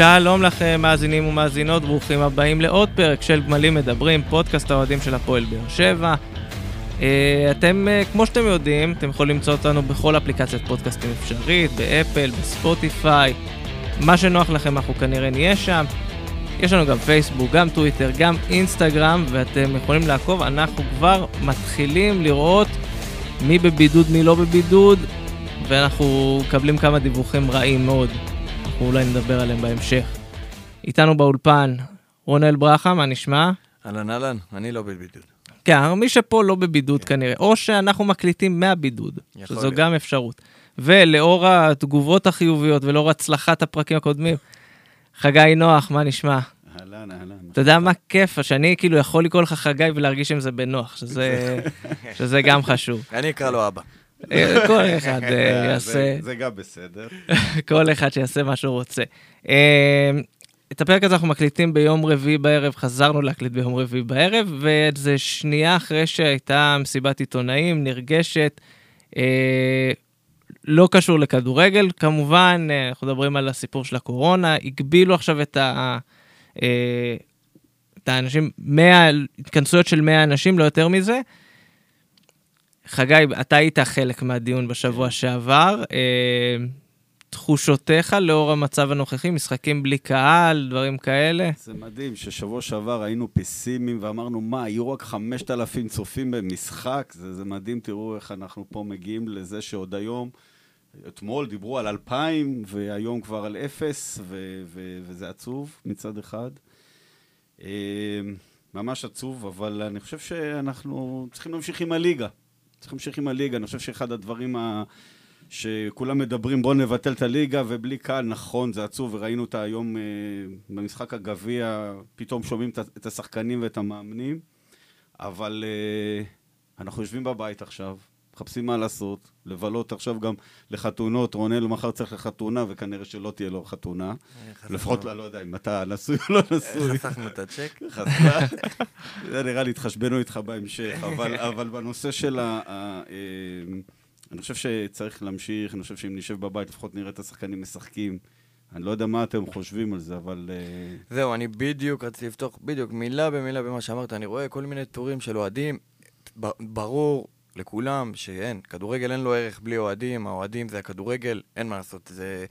שלום לכם, מאזינים ומאזינות, ברוכים הבאים לעוד פרק של גמלים מדברים, פודקאסט האוהדים של הפועל באר שבע. אה, אתם, אה, כמו שאתם יודעים, אתם יכולים למצוא אותנו בכל אפליקציית פודקאסטים אפשרית, באפל, בספוטיפיי, מה שנוח לכם אנחנו כנראה נהיה שם. יש לנו גם פייסבוק, גם טוויטר, גם אינסטגרם, ואתם יכולים לעקוב, אנחנו כבר מתחילים לראות מי בבידוד, מי לא בבידוד, ואנחנו מקבלים כמה דיווחים רעים מאוד. אנחנו אולי נדבר עליהם בהמשך. איתנו באולפן, רונל ברכה, מה נשמע? אהלן אהלן, אני לא בבידוד. כן, מי שפה לא בבידוד כנראה, או שאנחנו מקליטים מהבידוד, שזו להיות. גם אפשרות. ולאור התגובות החיוביות ולאור הצלחת הפרקים הקודמים, חגי נוח, מה נשמע? אהלן, אהלן. אתה יודע מה כיף, שאני כאילו יכול לקרוא לך חגי ולהרגיש עם זה בנוח, שזה, שזה גם חשוב. אני אקרא לו אבא. אה, כל אחד אה, יעשה, זה גם בסדר. כל אחד שיעשה מה שהוא רוצה. אה, את הפרק הזה אנחנו מקליטים ביום רביעי בערב, חזרנו להקליט ביום רביעי בערב, וזה שנייה אחרי שהייתה מסיבת עיתונאים נרגשת. אה, לא קשור לכדורגל, כמובן, אה, אנחנו מדברים על הסיפור של הקורונה, הגבילו עכשיו את ה... אה, את האנשים, 100, התכנסויות של 100 אנשים, לא יותר מזה. חגי, אתה היית חלק מהדיון בשבוע שעבר. אה, תחושותיך לאור המצב הנוכחי, משחקים בלי קהל, דברים כאלה? זה מדהים ששבוע שעבר היינו פסימיים ואמרנו, מה, יהיו רק 5,000 צופים במשחק? זה, זה מדהים, תראו איך אנחנו פה מגיעים לזה שעוד היום, אתמול דיברו על 2,000 והיום כבר על 0, ו- ו- וזה עצוב מצד אחד. אה, ממש עצוב, אבל אני חושב שאנחנו צריכים להמשיך עם הליגה. צריכים להמשיך עם הליגה. אני חושב שאחד הדברים ה... שכולם מדברים, בואו נבטל את הליגה, ובלי קהל, נכון, זה עצוב, וראינו אותה היום אה, במשחק הגביע, פתאום שומעים את השחקנים ואת המאמנים, אבל אה, אנחנו יושבים בבית עכשיו, מחפשים מה לעשות, לבלות עכשיו גם לחתונות, רונל מחר צריך לחתונה, וכנראה שלא תהיה לו חתונה. לפחות, לא, לא יודע אם אתה נשוי או לא נשוי. חסכנו את הצ'ק. חסרה. זה נראה לי, התחשבנו איתך בהמשך, אבל, בנושא של ה... אה, אני חושב שצריך להמשיך, אני חושב שאם נשב בבית, לפחות נראה את השחקנים משחקים. אני לא יודע מה אתם חושבים על זה, אבל... אה, זהו, אני בדיוק רציתי לפתוח, בדיוק, מילה במילה במה שאמרת, אני רואה כל מיני טורים של אוהדים. ברור לכולם שאין, כדורגל אין לו ערך בלי אוהדים, האוהדים זה הכדורגל, אין מה לעשות, זה,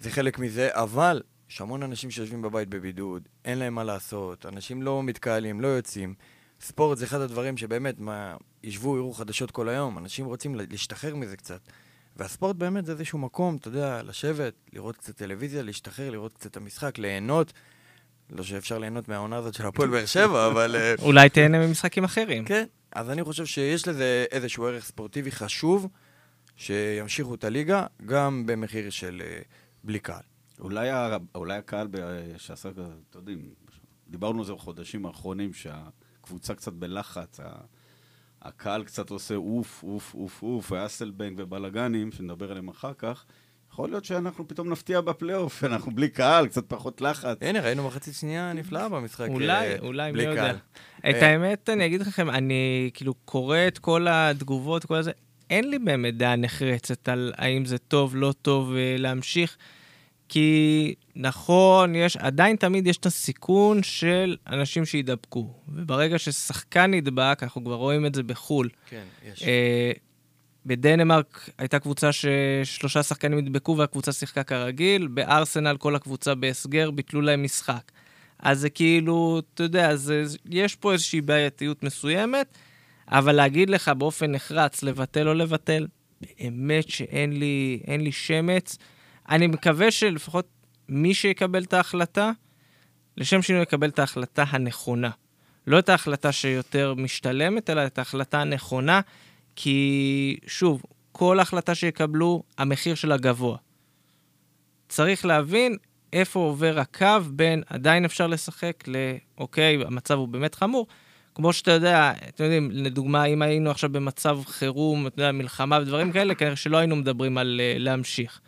זה חלק מזה, אבל יש המון אנשים שיושבים בבית בבידוד, אין להם מה לעשות, אנשים לא מתקהלים, לא יוצאים. ספורט זה אחד הדברים שבאמת, מה, ישבו, יראו חדשות כל היום, אנשים רוצים לה- להשתחרר מזה קצת. והספורט באמת זה איזשהו מקום, אתה יודע, לשבת, לראות קצת טלוויזיה, להשתחרר, לראות קצת המשחק, ליהנות. לא שאפשר ליהנות מהעונה הזאת של הפועל באר שבע, אבל... אה, אולי תהנה ממשחקים אחרים. כן, אז אני חושב שיש לזה איזשהו ערך ספורטיבי חשוב, שימשיכו את הליגה, גם במחיר של אה, בלי קהל. אולי, אולי הקהל שעשה, אתם יודעים, דיברנו על זה בחודשים האחרונים, שהקבוצה קצת בלחץ, הקהל קצת עושה אוף, אוף, אוף, אוף, ואסלבנק ובלאגנים, שנדבר עליהם אחר כך. יכול להיות שאנחנו פתאום נפתיע בפלייאוף, אנחנו בלי קהל, קצת פחות לחץ. הנה, ראינו מחצית שנייה נפלאה במשחק. אולי, אה, אולי, מי בלי יודע. קהל. את אה, האמת, אני אגיד לכם, אני כאילו קורא את כל התגובות, כל זה, אין לי באמת דעה נחרצת על האם זה טוב, לא טוב אה, להמשיך, כי נכון, יש, עדיין תמיד יש את הסיכון של אנשים שידבקו, וברגע ששחקן נדבק, אנחנו כבר רואים את זה בחו"ל. כן, יש. בדנמרק הייתה קבוצה ששלושה שחקנים נדבקו והקבוצה שיחקה כרגיל, בארסנל כל הקבוצה בהסגר, ביטלו להם משחק. אז זה כאילו, אתה יודע, זה, יש פה איזושהי בעייתיות מסוימת, אבל להגיד לך באופן נחרץ, לבטל או לבטל, באמת שאין לי, אין לי שמץ. אני מקווה שלפחות מי שיקבל את ההחלטה, לשם שינוי יקבל את ההחלטה הנכונה. לא את ההחלטה שיותר משתלמת, אלא את ההחלטה הנכונה, כי שוב, כל החלטה שיקבלו, המחיר שלה גבוה. צריך להבין איפה עובר הקו בין עדיין אפשר לשחק לאוקיי, המצב הוא באמת חמור. כמו שאתה יודע, אתם יודעים, לדוגמה, אם היינו עכשיו במצב חירום, אתה יודע, מלחמה ודברים כאלה, כנראה שלא היינו מדברים על uh, להמשיך.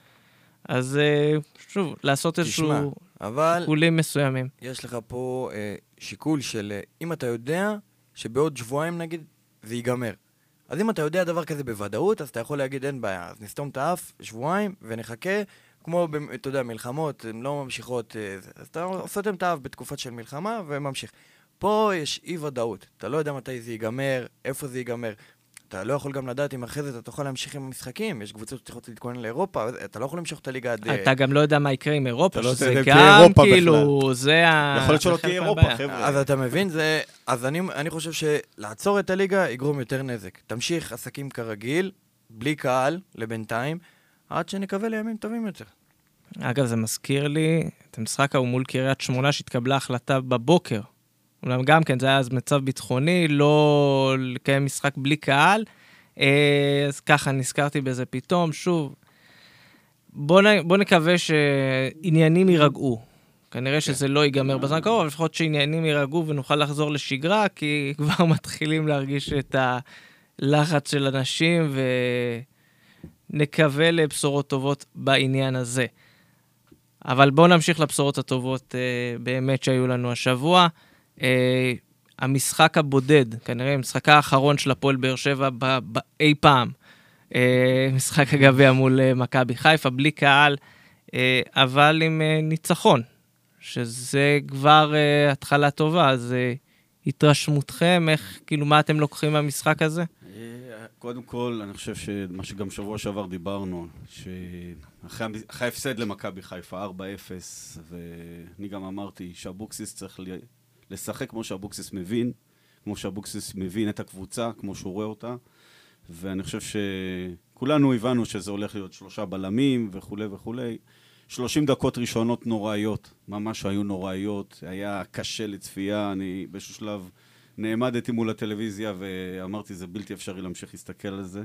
אז uh, שוב, לעשות איזשהו אבל שיקולים מסוימים. יש לך פה אה, שיקול של אה, אם אתה יודע שבעוד שבועיים נגיד זה ייגמר. אז אם אתה יודע דבר כזה בוודאות, אז אתה יכול להגיד אין בעיה, אז נסתום את האף שבועיים ונחכה, כמו, אתה יודע, מלחמות, הן לא ממשיכות, אה. אז אתה סותם את האף בתקופת של מלחמה וממשיך. פה יש אי-ודאות, אתה לא יודע מתי זה ייגמר, איפה זה ייגמר. אתה לא יכול גם לדעת אם אחרי זה אתה תוכל להמשיך עם המשחקים, יש קבוצות שצריכות להתכונן לאירופה, אתה לא יכול למשוך את הליגה עד... אה, אתה גם לא יודע מה יקרה עם אירופה, אתה לא שזה יודע אם תהיה גם אירופה כאילו, זה ה... יכול להיות שלא תהיה אירופה. חבר'ה. אז אתה מבין, זה... אז אני, אני חושב שלעצור את הליגה יגרום יותר נזק. תמשיך עסקים כרגיל, בלי קהל, לבינתיים, עד שנקווה לימים טובים יותר. אגב, זה מזכיר לי את המשחק ההוא מול קריית שמונה, שהתקבלה החלטה בבוקר. אולם גם כן, זה היה אז מצב ביטחוני, לא לקיים משחק בלי קהל. אה, אז ככה, נזכרתי בזה פתאום. שוב, בוא, נ, בוא נקווה שעניינים יירגעו. כנראה שזה לא ייגמר בזמן הקרוב, אבל לפחות שעניינים יירגעו ונוכל לחזור לשגרה, כי כבר מתחילים להרגיש את הלחץ של אנשים, ונקווה לבשורות טובות בעניין הזה. אבל בואו נמשיך לבשורות הטובות אה, באמת שהיו לנו השבוע. אה, המשחק הבודד, כנראה המשחק האחרון של הפועל באר שבע ב- ב- אי פעם. אה, משחק הגביע מול אה, מכבי חיפה, בלי קהל, אה, אבל עם אה, ניצחון, שזה כבר אה, התחלה טובה, אז אה, התרשמותכם, איך, כאילו, מה אתם לוקחים מהמשחק הזה? אה, קודם כל, אני חושב שמה שגם שבוע שעבר דיברנו, שאחרי ההפסד למכבי חיפה, 4-0, ואני גם אמרתי שאבוקסיס צריך לשחק כמו שאבוקסיס מבין, כמו שאבוקסיס מבין את הקבוצה, כמו שהוא רואה אותה, ואני חושב שכולנו הבנו שזה הולך להיות שלושה בלמים וכולי וכולי. 30 דקות ראשונות נוראיות, ממש היו נוראיות, היה קשה לצפייה, אני באיזשהו שלב נעמדתי מול הטלוויזיה ואמרתי, זה בלתי אפשרי להמשיך להסתכל על זה.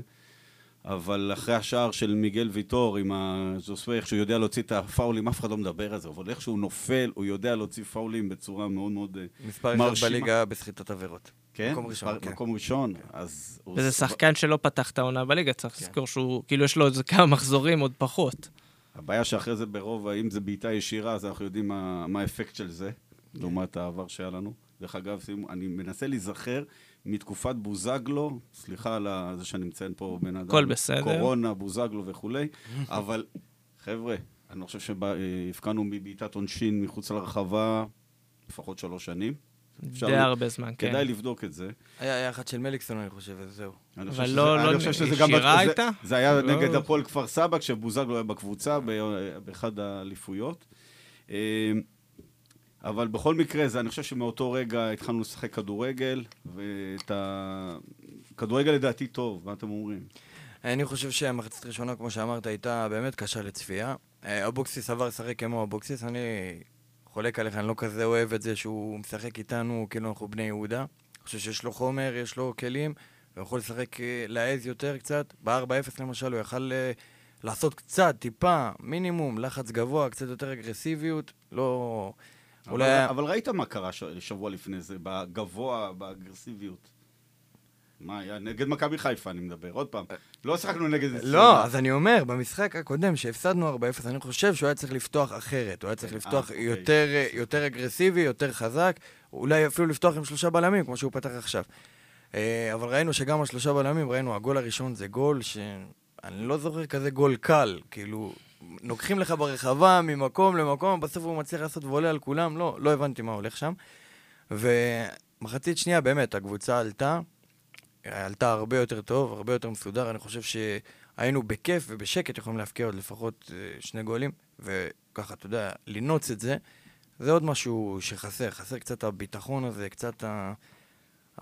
אבל אחרי השער של מיגל ויטור עם הז'וסווה, איך שהוא יודע להוציא את הפאולים, אף אחד לא מדבר על זה, אבל איך שהוא נופל, הוא יודע להוציא פאולים בצורה מאוד מאוד... אה, מספר אחד מרשימה. בליגה בסחיטת עבירות. כן? מקום ראשון, מספר- כן. מקום ראשון, אז... הוא- וזה שחקן שלא פתח את העונה בליגה, צריך כן. לזכור שהוא, כאילו, יש לו איזה כמה מחזורים, עוד פחות. הבעיה שאחרי זה ברוב, אם זה בעיטה ישירה, אז אנחנו יודעים מה, מה האפקט של זה, לעומת העבר שהיה לנו. דרך אגב, אני מנסה להיזכר מתקופת בוזגלו, סליחה על זה שאני מציין פה בן אדם. הכל בסדר. קורונה, בוזגלו וכולי, אבל חבר'ה, אני חושב שהפקענו מבעיטת עונשין מחוץ לרחבה לפחות שלוש שנים. די ל- הרבה זמן, כן. כדאי לבדוק את זה. היה היה אחד של מליקסון, אני חושב, וזהו. אני אבל חושב שזה- לא- אני לא חושב שזה גם זה- הייתה? זה היה לא. נגד הפועל כפר סבא, כשבוזגלו היה בקבוצה ב- באחד האליפויות. אבל בכל מקרה, זה, אני חושב שמאותו רגע התחלנו לשחק כדורגל, ואת ה... כדורגל לדעתי טוב, מה אתם אומרים? אני חושב שהמחצית הראשונה, כמו שאמרת, הייתה באמת קשה לצפייה. אה, אבוקסיס עבר לשחק כמו אבוקסיס, אני חולק עליך, אני לא כזה אוהב את זה שהוא משחק איתנו כאילו אנחנו בני יהודה. אני חושב שיש לו חומר, יש לו כלים, הוא יכול לשחק, אה, להעז יותר קצת. ב-4-0 למשל, הוא יכל אה, לעשות קצת, טיפה, מינימום, לחץ גבוה, קצת יותר אגרסיביות, לא... אבל, אולי... אבל ראית מה קרה ש... שבוע לפני זה, בגבוה, באגרסיביות. מה היה? נגד מכבי חיפה אני מדבר, עוד פעם. לא שיחקנו נגד... לא, אז אני אומר, במשחק הקודם שהפסדנו 4-0, אני חושב שהוא היה צריך לפתוח אחרת. הוא היה צריך אה, לפתוח אוקיי. יותר, יותר אגרסיבי, יותר חזק, אולי אפילו לפתוח עם שלושה בלמים, כמו שהוא פתח עכשיו. אה, אבל ראינו שגם השלושה בלמים, ראינו, הגול הראשון זה גול שאני לא זוכר כזה גול קל. כאילו, נוקחים לך ברחבה ממקום למקום, בסוף הוא מצליח לעשות וולה על כולם, לא, לא הבנתי מה הולך שם. ומחצית שנייה, באמת, הקבוצה עלתה, עלתה הרבה יותר טוב, הרבה יותר מסודר. אני חושב שהיינו בכיף ובשקט יכולים להפקיע עוד לפחות אה, שני גולים, וככה, אתה יודע, לנוץ את זה. זה עוד משהו שחסר, חסר קצת הביטחון הזה, קצת ה...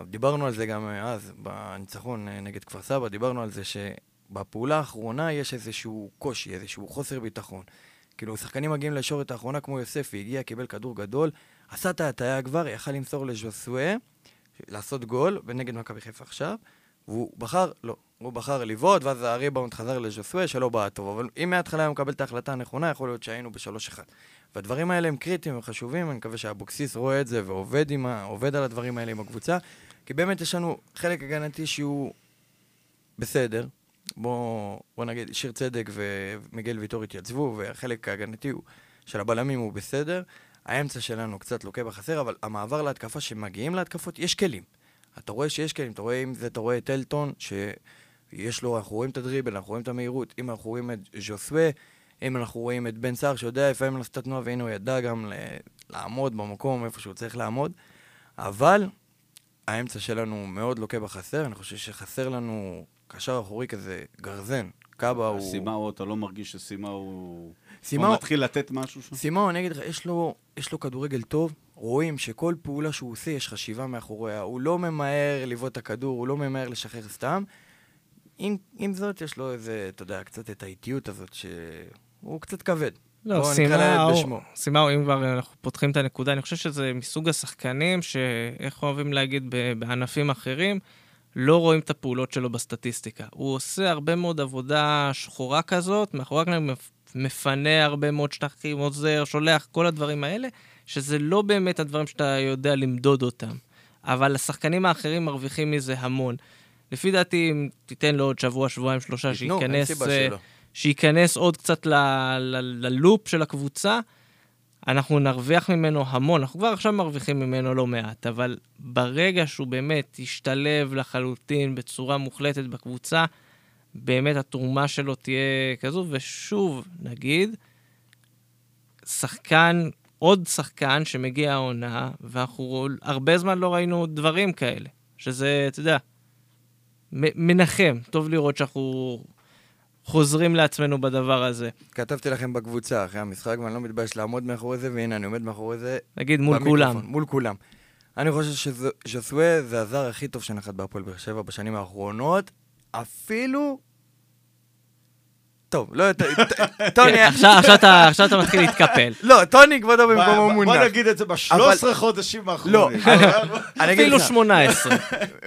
דיברנו על זה גם אה, אז, בניצחון אה, נגד כפר סבא, דיברנו על זה שבפעולה האחרונה יש איזשהו קושי, איזשהו חוסר ביטחון. כאילו, שחקנים מגיעים לישורת האחרונה, כמו יוספי, הגיע, קיבל כדור גדול, עשה את ההטעיה כבר, יכל למסור לז'וסואה, לעשות גול, ונגד מכבי חיפה עכשיו, והוא בחר, לא, הוא בחר לבעוט, ואז הריבאונד חזר לז'וסואה, שלא בעט טוב. אבל אם מההתחלה הוא מקבל את ההחלטה הנכונה, יכול להיות שהיינו בשלוש אחד. והדברים האלה הם קריטיים, הם חשובים, אני מקווה שאבוקסיס רואה את זה ועובד עם ה... עובד על הדברים האלה עם הקבוצה, כי באמת יש לנו חלק הגנתי שהוא בסדר. בוא, בוא נגיד, שיר צדק ומיגל ויטור התייצבו, והחלק ההגנתי הוא, של הבלמים הוא בסדר. האמצע שלנו קצת לוקה בחסר, אבל המעבר להתקפה, שמגיעים להתקפות, יש כלים. אתה רואה שיש כלים, אתה רואה אם זה, אתה רואה את אלטון, שיש לו, אנחנו רואים את הדריבל, אנחנו רואים את המהירות, אם אנחנו רואים את ז'וסווה, אם אנחנו רואים את בן סער שיודע לפעמים לעשות את התנועה, והנה הוא ידע גם לעמוד במקום איפה שהוא צריך לעמוד, אבל האמצע שלנו מאוד לוקה בחסר, אני חושב שחסר לנו קשר אחורי כזה גרזן. קאבה הוא... סימאו, אתה לא מרגיש שסימאו... הוא סימאו, מתחיל לתת משהו שם? סימאו, אני אגיד לך, יש לו, יש לו כדורגל טוב, רואים שכל פעולה שהוא עושה, יש חשיבה מאחוריה. הוא לא ממהר לבעוט את הכדור, הוא לא ממהר לשחרר סתם. עם, עם זאת, יש לו איזה, אתה יודע, קצת את האיטיות הזאת, שהוא קצת כבד. לא, סימאו. סימאו, אם כבר אנחנו פותחים את הנקודה, אני חושב שזה מסוג השחקנים שאיך אוהבים להגיד בענפים אחרים, לא רואים את הפעולות שלו בסטטיסטיקה. הוא עושה הרבה מאוד עבודה שחורה כזאת, מאחורי הקלעים מפ- מפנה הרבה מאוד שטחים, עוזר, שולח, כל הדברים האלה, שזה לא באמת הדברים שאתה יודע למדוד אותם. אבל השחקנים האחרים מרוויחים מזה המון. לפי דעתי, אם תיתן לו עוד שבוע, שבועיים, שלושה, שייכנס... שייכנס עוד קצת ללופ של הקבוצה, אנחנו נרוויח ממנו המון. אנחנו כבר עכשיו מרוויחים ממנו לא מעט, אבל ברגע שהוא באמת ישתלב לחלוטין בצורה מוחלטת בקבוצה, באמת התרומה שלו תהיה כזו, ושוב, נגיד, שחקן, עוד שחקן שמגיע העונה, ואנחנו הרבה זמן לא ראינו דברים כאלה, שזה, אתה יודע, מנחם. טוב לראות שאנחנו חוזרים לעצמנו בדבר הזה. כתבתי לכם בקבוצה אחרי המשחק, ואני לא מתבייש לעמוד מאחורי זה, והנה, אני עומד מאחורי זה. נגיד מול במיקרופון, כולם. מול כולם. אני חושב שז'סווה זה הזר הכי טוב שנחת בהפועל באר שבע בשנים האחרונות, אפילו... טוב, לא יותר... טוני... עכשיו אתה מתחיל להתקפל. לא, טוני כבודו במקומו בוא מונח. נגיד את זה ב-13 אבל- חודשים לא, האחרונים. אגיד אפילו לך, 18.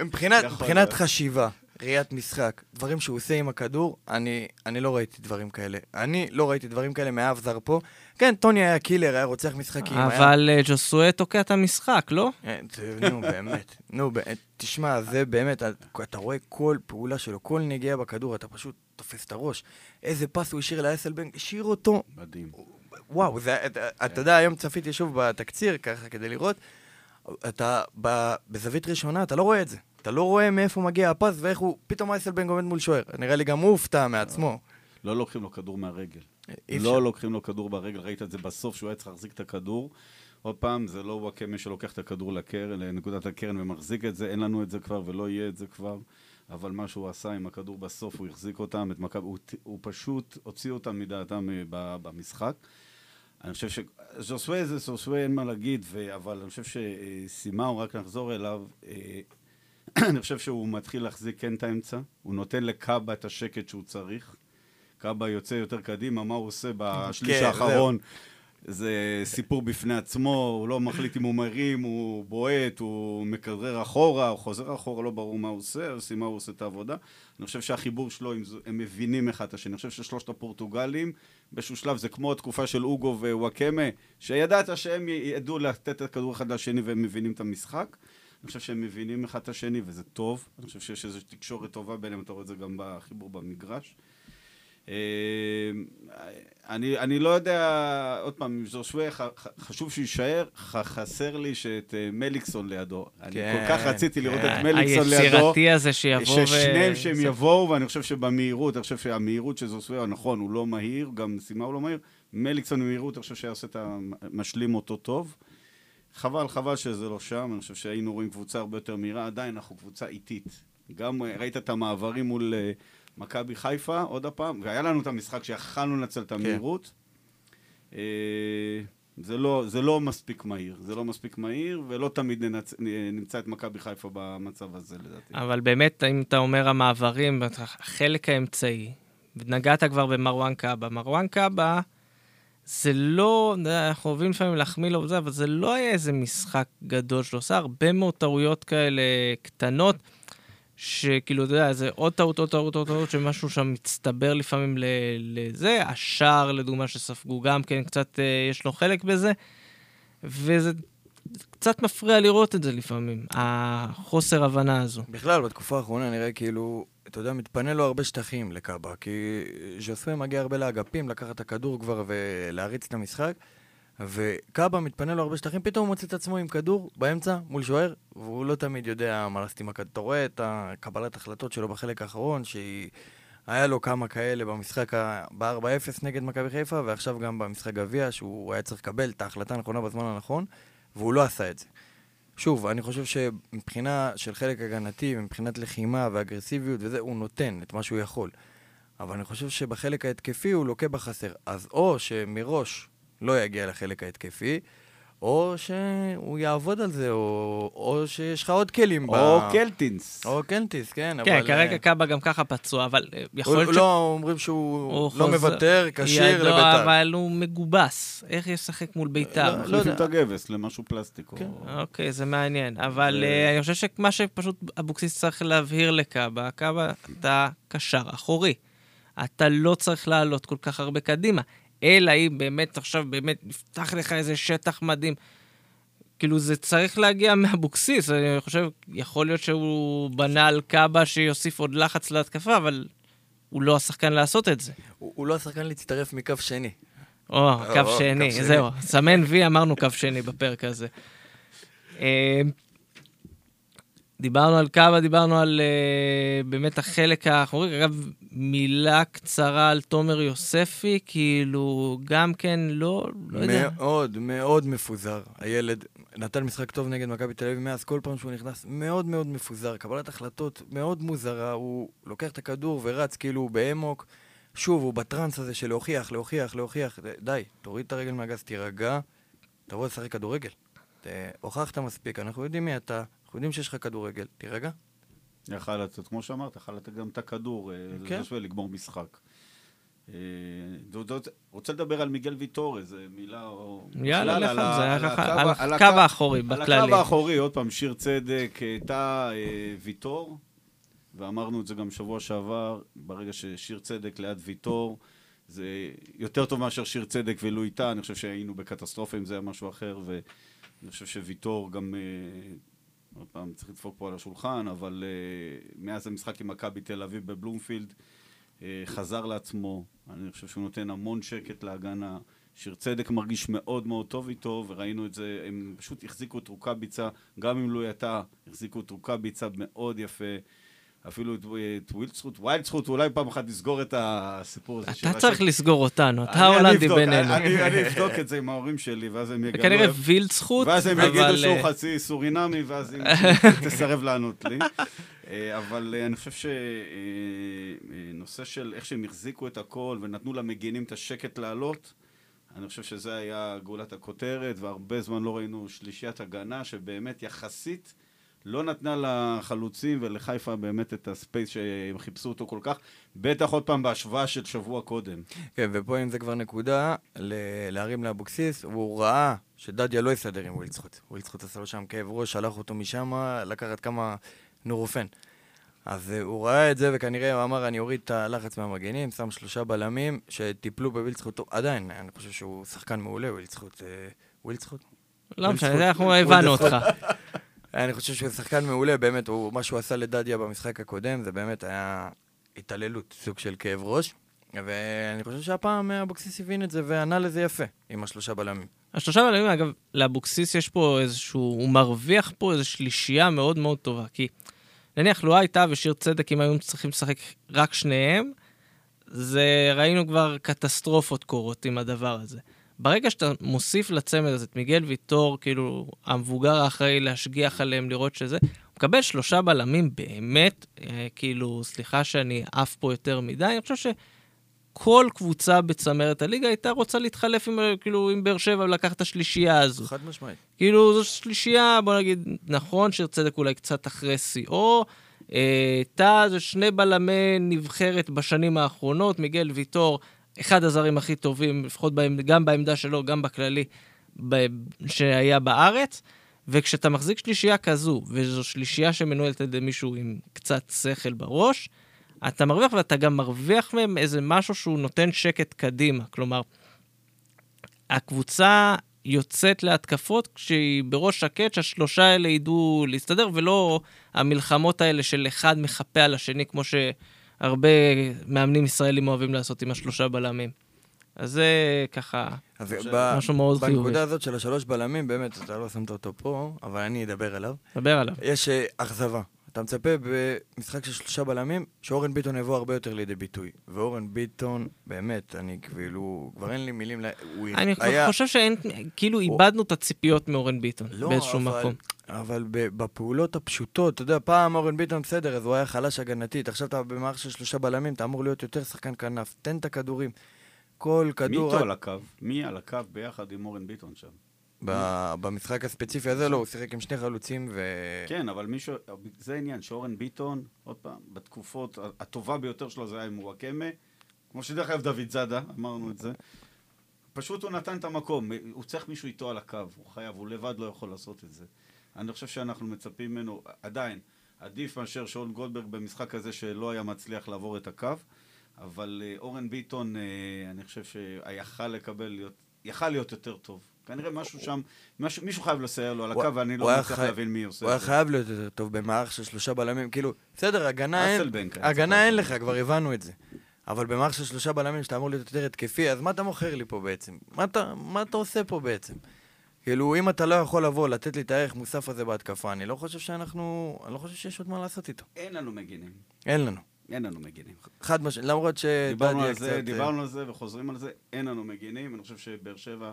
מבחינת, מבחינת להיות. חשיבה, ראיית משחק, דברים שהוא עושה עם הכדור, אני, אני לא ראיתי דברים כאלה. אני לא ראיתי דברים כאלה מאף זר פה. כן, טוני היה קילר, היה רוצח משחקים. היה... אבל אה, ג'וסואה תוקע את המשחק, לא? אה, זה- נו, באמת. נו, באמת. תשמע, זה באמת, אתה רואה כל פעולה שלו, כל נגיעה בכדור, אתה פשוט תופס את הראש. איזה פס הוא השאיר לאסלבנק, השאיר אותו. מדהים. וואו, זה, אתה, אתה יודע, היום צפיתי שוב בתקציר, ככה כדי לראות, אתה ב, בזווית ראשונה, אתה לא רואה את זה. אתה לא רואה מאיפה מגיע הפס ואיך הוא, פתאום אייסלבנק עומד מול שוער. נראה לי גם הוא הופתע מעצמו. לא לוקחים לו כדור מהרגל. אפשר. לא לוקחים לו כדור ברגל, ראית את זה בסוף, שהוא היה צריך להחזיק את הכדור. עוד פעם, זה לא וואקמה שלוקח את הכדור לקרן, לנקודת הקרן ומחזיק את זה, אין לנו את זה כבר ולא יהיה את זה כבר. אבל מה שהוא עשה עם הכדור בסוף, הוא החזיק אותם, את מכבי, הוא, הוא פשוט הוציא אותם מדעתם אה, במשחק. אני חושב שז'וסווה זה ז'וסווה, אין מה להגיד, ו... אבל אני חושב שסימאו, רק נחזור אליו, אה, אני חושב שהוא מתחיל להחזיק כן את האמצע, הוא נותן לקאבה את השקט שהוא צריך. קאבה יוצא יותר קדימה, מה הוא עושה בשליש כן, האחרון? זה סיפור בפני עצמו, הוא לא מחליט אם הוא מרים, הוא בועט, הוא מכדרר אחורה, הוא חוזר אחורה, לא ברור מה הוא עושה, אז מה הוא עושה את העבודה. אני חושב שהחיבור שלו, הם, הם מבינים אחד את השני. אני חושב ששלושת הפורטוגלים, באיזשהו שלב, זה כמו התקופה של אוגו ווואקמה, שידעת שהם ידעו לתת את הכדור אחד לשני והם מבינים את המשחק. אני חושב שהם מבינים אחד את השני וזה טוב. אני חושב שיש איזו תקשורת טובה ביניהם, אתה רואה את זה גם בחיבור במגרש. אה, אני, אני לא יודע, עוד פעם, ז'ושווה, ח- ח- חשוב שיישאר, חסר לי שאת אה, מליקסון לידו. אני כן, כל כך רציתי לראות כן. את מליקסון לידו. היצירתי הזה שיבוא ו... ששניהם שהם זה- יבואו, ואני חושב שבמהירות, אני חושב שהמהירות של זוסווה, נכון, הוא לא מהיר, גם סימה הוא לא מהיר. מליקסון במהירות, אני חושב שיעשה את ה... משלים אותו טוב. חבל, חבל שזה לא שם, אני חושב שהיינו רואים קבוצה הרבה יותר מהירה, עדיין אנחנו קבוצה איטית. גם אה, ראית את המעברים מול אה, מכבי חיפה, עוד הפעם, והיה לנו את המשחק שיכלנו לנצל את המהירות. אה, זה לא, זה לא מספיק מהיר, זה לא מספיק מהיר, ולא תמיד ננצ... נמצא את מכבי חיפה במצב הזה לדעתי. אבל באמת, אם אתה אומר המעברים, החלק האמצעי, נגעת כבר במרואן קאבה. מרואן קאבה, זה לא, אנחנו אוהבים לפעמים להחמיא לו וזה, אבל זה לא היה איזה משחק גדול שלו. עושה הרבה מאוד טעויות כאלה קטנות, שכאילו, אתה יודע, זה עוד טעות, עוד טעות, עוד טעות, שמשהו שם מצטבר לפעמים לזה. השער, לדוגמה, שספגו גם כן, קצת אה, יש לו חלק בזה, וזה קצת מפריע לראות את זה לפעמים, החוסר הבנה הזו. בכלל, בתקופה האחרונה נראה כאילו, אתה יודע, מתפנה לו הרבה שטחים לקאבה, כי ז'וסווה מגיע הרבה לאגפים, לקחת את הכדור כבר ולהריץ את המשחק, וקאבה מתפנה לו הרבה שטחים, פתאום הוא מוצא את עצמו עם כדור באמצע, מול שוער, והוא לא תמיד יודע מה לעשות עם הכדור. אתה רואה את הקבלת החלטות שלו בחלק האחרון, שהיא היה לו כמה כאלה במשחק ה- ב-4-0 נגד מכבי חיפה, ועכשיו גם במשחק גביע, שהוא היה צריך לקבל את ההחלטה הנכונה בזמן הנכון, והוא לא עשה את זה. שוב, אני חושב שמבחינה של חלק הגנתי, מבחינת לחימה ואגרסיביות וזה, הוא נותן את מה שהוא יכול. אבל אני חושב שבחלק ההתקפי הוא לוקה בחסר. אז או שמראש לא יגיע לחלק ההתקפי, או שהוא יעבוד על זה, או, או שיש לך עוד כלים ב... או קלטינס. או קלטיס, כן, כן, אבל... כרגע אה, קאבה גם ככה פצוע, אבל אה, יכול להיות לא, אומרים שהוא הוא לא מוותר, כשיר לביתר. אבל הוא מגובס. איך ישחק מול ביתר? לא מחליפים יודע. את הגבס למשהו פלסטיק. או- כן. אוקיי, זה מעניין. אבל אה, אני חושב שמה שפשוט אבוקסיס צריך להבהיר לקאבה, קאבה, אתה קשר אחורי. אתה לא צריך לעלות כל כך הרבה קדימה. אלא אם באמת עכשיו באמת נפתח לך איזה שטח מדהים. כאילו, זה צריך להגיע מאבוקסיס. אני חושב, יכול להיות שהוא בנה על קאבה שיוסיף עוד לחץ להתקפה, אבל הוא לא השחקן לעשות את זה. הוא, הוא לא השחקן להצטרף מקו שני. או, קו שני, קו שני. זהו, סמן וי, אמרנו קו שני בפרק הזה. דיברנו על קאבה, דיברנו על אה, באמת החלק האחורי. אגב, מילה קצרה על תומר יוספי, כאילו, גם כן לא, לא יודע. מאוד, מאוד מפוזר. הילד נתן משחק טוב נגד מכבי תל אביב מאז כל פעם שהוא נכנס, מאוד מאוד מפוזר. קבלת החלטות מאוד מוזרה, הוא לוקח את הכדור ורץ כאילו באמוק. שוב, הוא בטראנס הזה של להוכיח, להוכיח, להוכיח. די, תוריד את הרגל מהגז, תירגע, תבוא לשחק כדורגל. הוכחת מספיק, אנחנו יודעים מי אתה, אנחנו יודעים שיש לך כדורגל, תירגע. יכל לתת, כמו שאמרת, יכל לתת גם את הכדור, אה, כן. זה ולגמור משחק. אה, רוצה לדבר על מיגל ויטור, איזה מילה או... יאללה, לך על על זה, על ככה, על על הקו האחורי, על בכללי. הקו האחורי, עוד פעם, שיר צדק, טאה, ויטור, ואמרנו את זה גם שבוע שעבר, ברגע ששיר צדק ליד ויטור, זה יותר טוב מאשר שיר צדק ולו איתה, אני חושב שהיינו בקטסטרופה אם זה היה משהו אחר, ואני חושב שוויטור גם, אה, עוד פעם, צריך לדפוק פה על השולחן, אבל אה, מאז המשחק עם מכבי תל אביב בבלומפילד, אה, חזר לעצמו, אני חושב שהוא נותן המון שקט להגנה. שיר צדק מרגיש מאוד מאוד טוב איתו, וראינו את זה, הם פשוט החזיקו את רוקאביצה, גם אם לא הייתה, החזיקו את רוקאביצה מאוד יפה. אפילו את, ווילדסחוט, ווילדסחוט, אולי פעם אחת נסגור את הסיפור הזה. אתה צריך לסגור אותנו, אתה אבדוק, בינינו. אני אבדוק את זה עם ההורים שלי, ואז הם יגלו... כנראה וילד זכות, ואז הם אבל, יגידו שהוא אה, חצי סורינמי, ואז היא תסרב לענות לי. אה, אבל אה, אני חושב שנושא של איך שהם החזיקו את הכל ונתנו למגינים את השקט לעלות, אני חושב שזה היה גולת הכותרת, והרבה זמן לא ראינו שלישיית הגנה שבאמת יחסית לא נתנה לחלוצים של חיפה באמת את ה space שהם חיפשו אותו כל כך, בטח עוד פעם בהשוואה של שבוע קודם. כן, ופה אם זה כבר נקודה, להרים לאבוקסיס, והוא ראה שדדיה לא יסתדר עם ווילדסחוט. ווילדסחוט עשה לו שם כאב ראש, שלח אותו משם, לקחת כמה נורופן. אז אה, הוא ראה את זה, וכנראה הוא אמר, אני אוריד את הלחץ מהמגנים, שם שלושה בלמים שטיפלו בווילדסחוט. טוב, עדיין, אני חושב שהוא שחקן מעולה, ווילדסחוט. אה, ווילדסחוט? לא משנה. אנחנו הבנו אותך. אני חושב שהוא שחקן מעולה, באמת, הוא, מה שהוא עשה לדדיה במשחק הקודם, זה באמת היה התעללות, סוג של כאב ראש. ואני חושב שהפעם אה, אבוקסיס הבין את זה וענה לזה יפה, עם השלושה בלמים. השלושה בלמים, אגב, לאבוקסיס יש פה איזשהו, הוא מרוויח פה איזו שלישייה מאוד מאוד טובה, כי נניח לו הייתה ושיר צדק, אם היו צריכים לשחק רק שניהם, זה ראינו כבר קטסטרופות קורות עם הדבר הזה. ברגע שאתה מוסיף לצמד הזה את מיגל ויטור, כאילו, המבוגר האחראי להשגיח עליהם, לראות שזה, הוא מקבל שלושה בלמים באמת, אה, כאילו, סליחה שאני עף פה יותר מדי, אני חושב שכל קבוצה בצמרת הליגה הייתה רוצה להתחלף עם, אה, כאילו, עם באר שבע ולקחת את השלישייה הזו. חד משמעית. כאילו, זו שלישייה, בוא נגיד, נכון, שיר צדק אולי קצת אחרי שיאו. אה, טאה זה שני בלמי נבחרת בשנים האחרונות, מיגל ויטור, אחד הזרים הכי טובים, לפחות בעמד, גם בעמדה שלו, גם בכללי, ב, שהיה בארץ. וכשאתה מחזיק שלישייה כזו, וזו שלישייה שמנוהלת על ידי מישהו עם קצת שכל בראש, אתה מרוויח ואתה גם מרוויח מהם איזה משהו שהוא נותן שקט קדימה. כלומר, הקבוצה יוצאת להתקפות כשהיא בראש שקט, שהשלושה האלה ידעו להסתדר, ולא המלחמות האלה של אחד מחפה על השני, כמו שהרבה מאמנים ישראלים אוהבים לעשות עם השלושה בלמים. אז זה ככה אז ב- משהו מאוד חיובי. בנקודה הזאת של השלוש בלמים, באמת, אתה לא שמת אותו פה, אבל אני אדבר עליו. דבר עליו. יש אה, אכזבה. אתה מצפה במשחק של שלושה בלמים, שאורן ביטון יבוא הרבה יותר לידי ביטוי. ואורן ביטון, באמת, אני כאילו, כבר אין לי מילים, ל- אני היה... חושב שאין, כאילו איבדנו את הציפיות מאורן ביטון לא, באיזשהו אבל- מקום. אבל ב- בפעולות הפשוטות, אתה יודע, פעם אורן ביטון בסדר, אז הוא היה חלש הגנתית, עכשיו אתה במערכת של שלושה בלמים, אתה אמור להיות יותר שחקן כנף, תן את הכדורים. כל מי כדור... איתו רק- על הקו? מי על הקו ביחד עם אורן ביטון שם? במשחק הספציפי הזה לא, הוא שיחק עם שני חלוצים ו... כן, אבל מישהו, זה העניין, שאורן ביטון, עוד פעם, בתקופות, הטובה ביותר שלו זה היה עם וואקמה, כמו שדרך אגב דוד זאדה, אמרנו את זה. פשוט הוא נתן את המקום, הוא צריך מישהו איתו על הקו, הוא חייב, הוא לבד לא יכול לעשות את זה. אני חושב שאנחנו מצפים ממנו, עדיין, עדיף מאשר שאול גולדברג במשחק הזה שלא היה מצליח לעבור את הקו, אבל אה, אורן ביטון, אה, אני חושב שיכל לקבל, יכל להיות יותר טוב. כנראה משהו שם, משהו, מישהו חייב לסייע לו על הקו, ואני לא מצליח חי- להבין מי עושה הוא היה. חייב להיות יותר טוב במערך של שלושה בלמים, כאילו, בסדר, הגנה אין, הגנה אין. לך, כבר הבנו את זה. אבל במערך של שלושה בלמים שאתה אמור להיות יותר התקפי, אז מה אתה מוכר לי פה בעצם? מה אתה, מה אתה עושה פה בעצם? כאילו, אם אתה לא יכול לבוא, לתת לי את הערך מוסף הזה בהתקפה, אני לא חושב שאנחנו... אני לא חושב שיש עוד מה לעשות איתו. אין לנו מגינים. אין לנו. אין לנו מגינים. חד משמעית, למרות דיברנו שדדיה על זה, קצת... אה, דיברנו על זה וחוזרים על זה, אין לנו מגינים. אני חושב שבאר שבע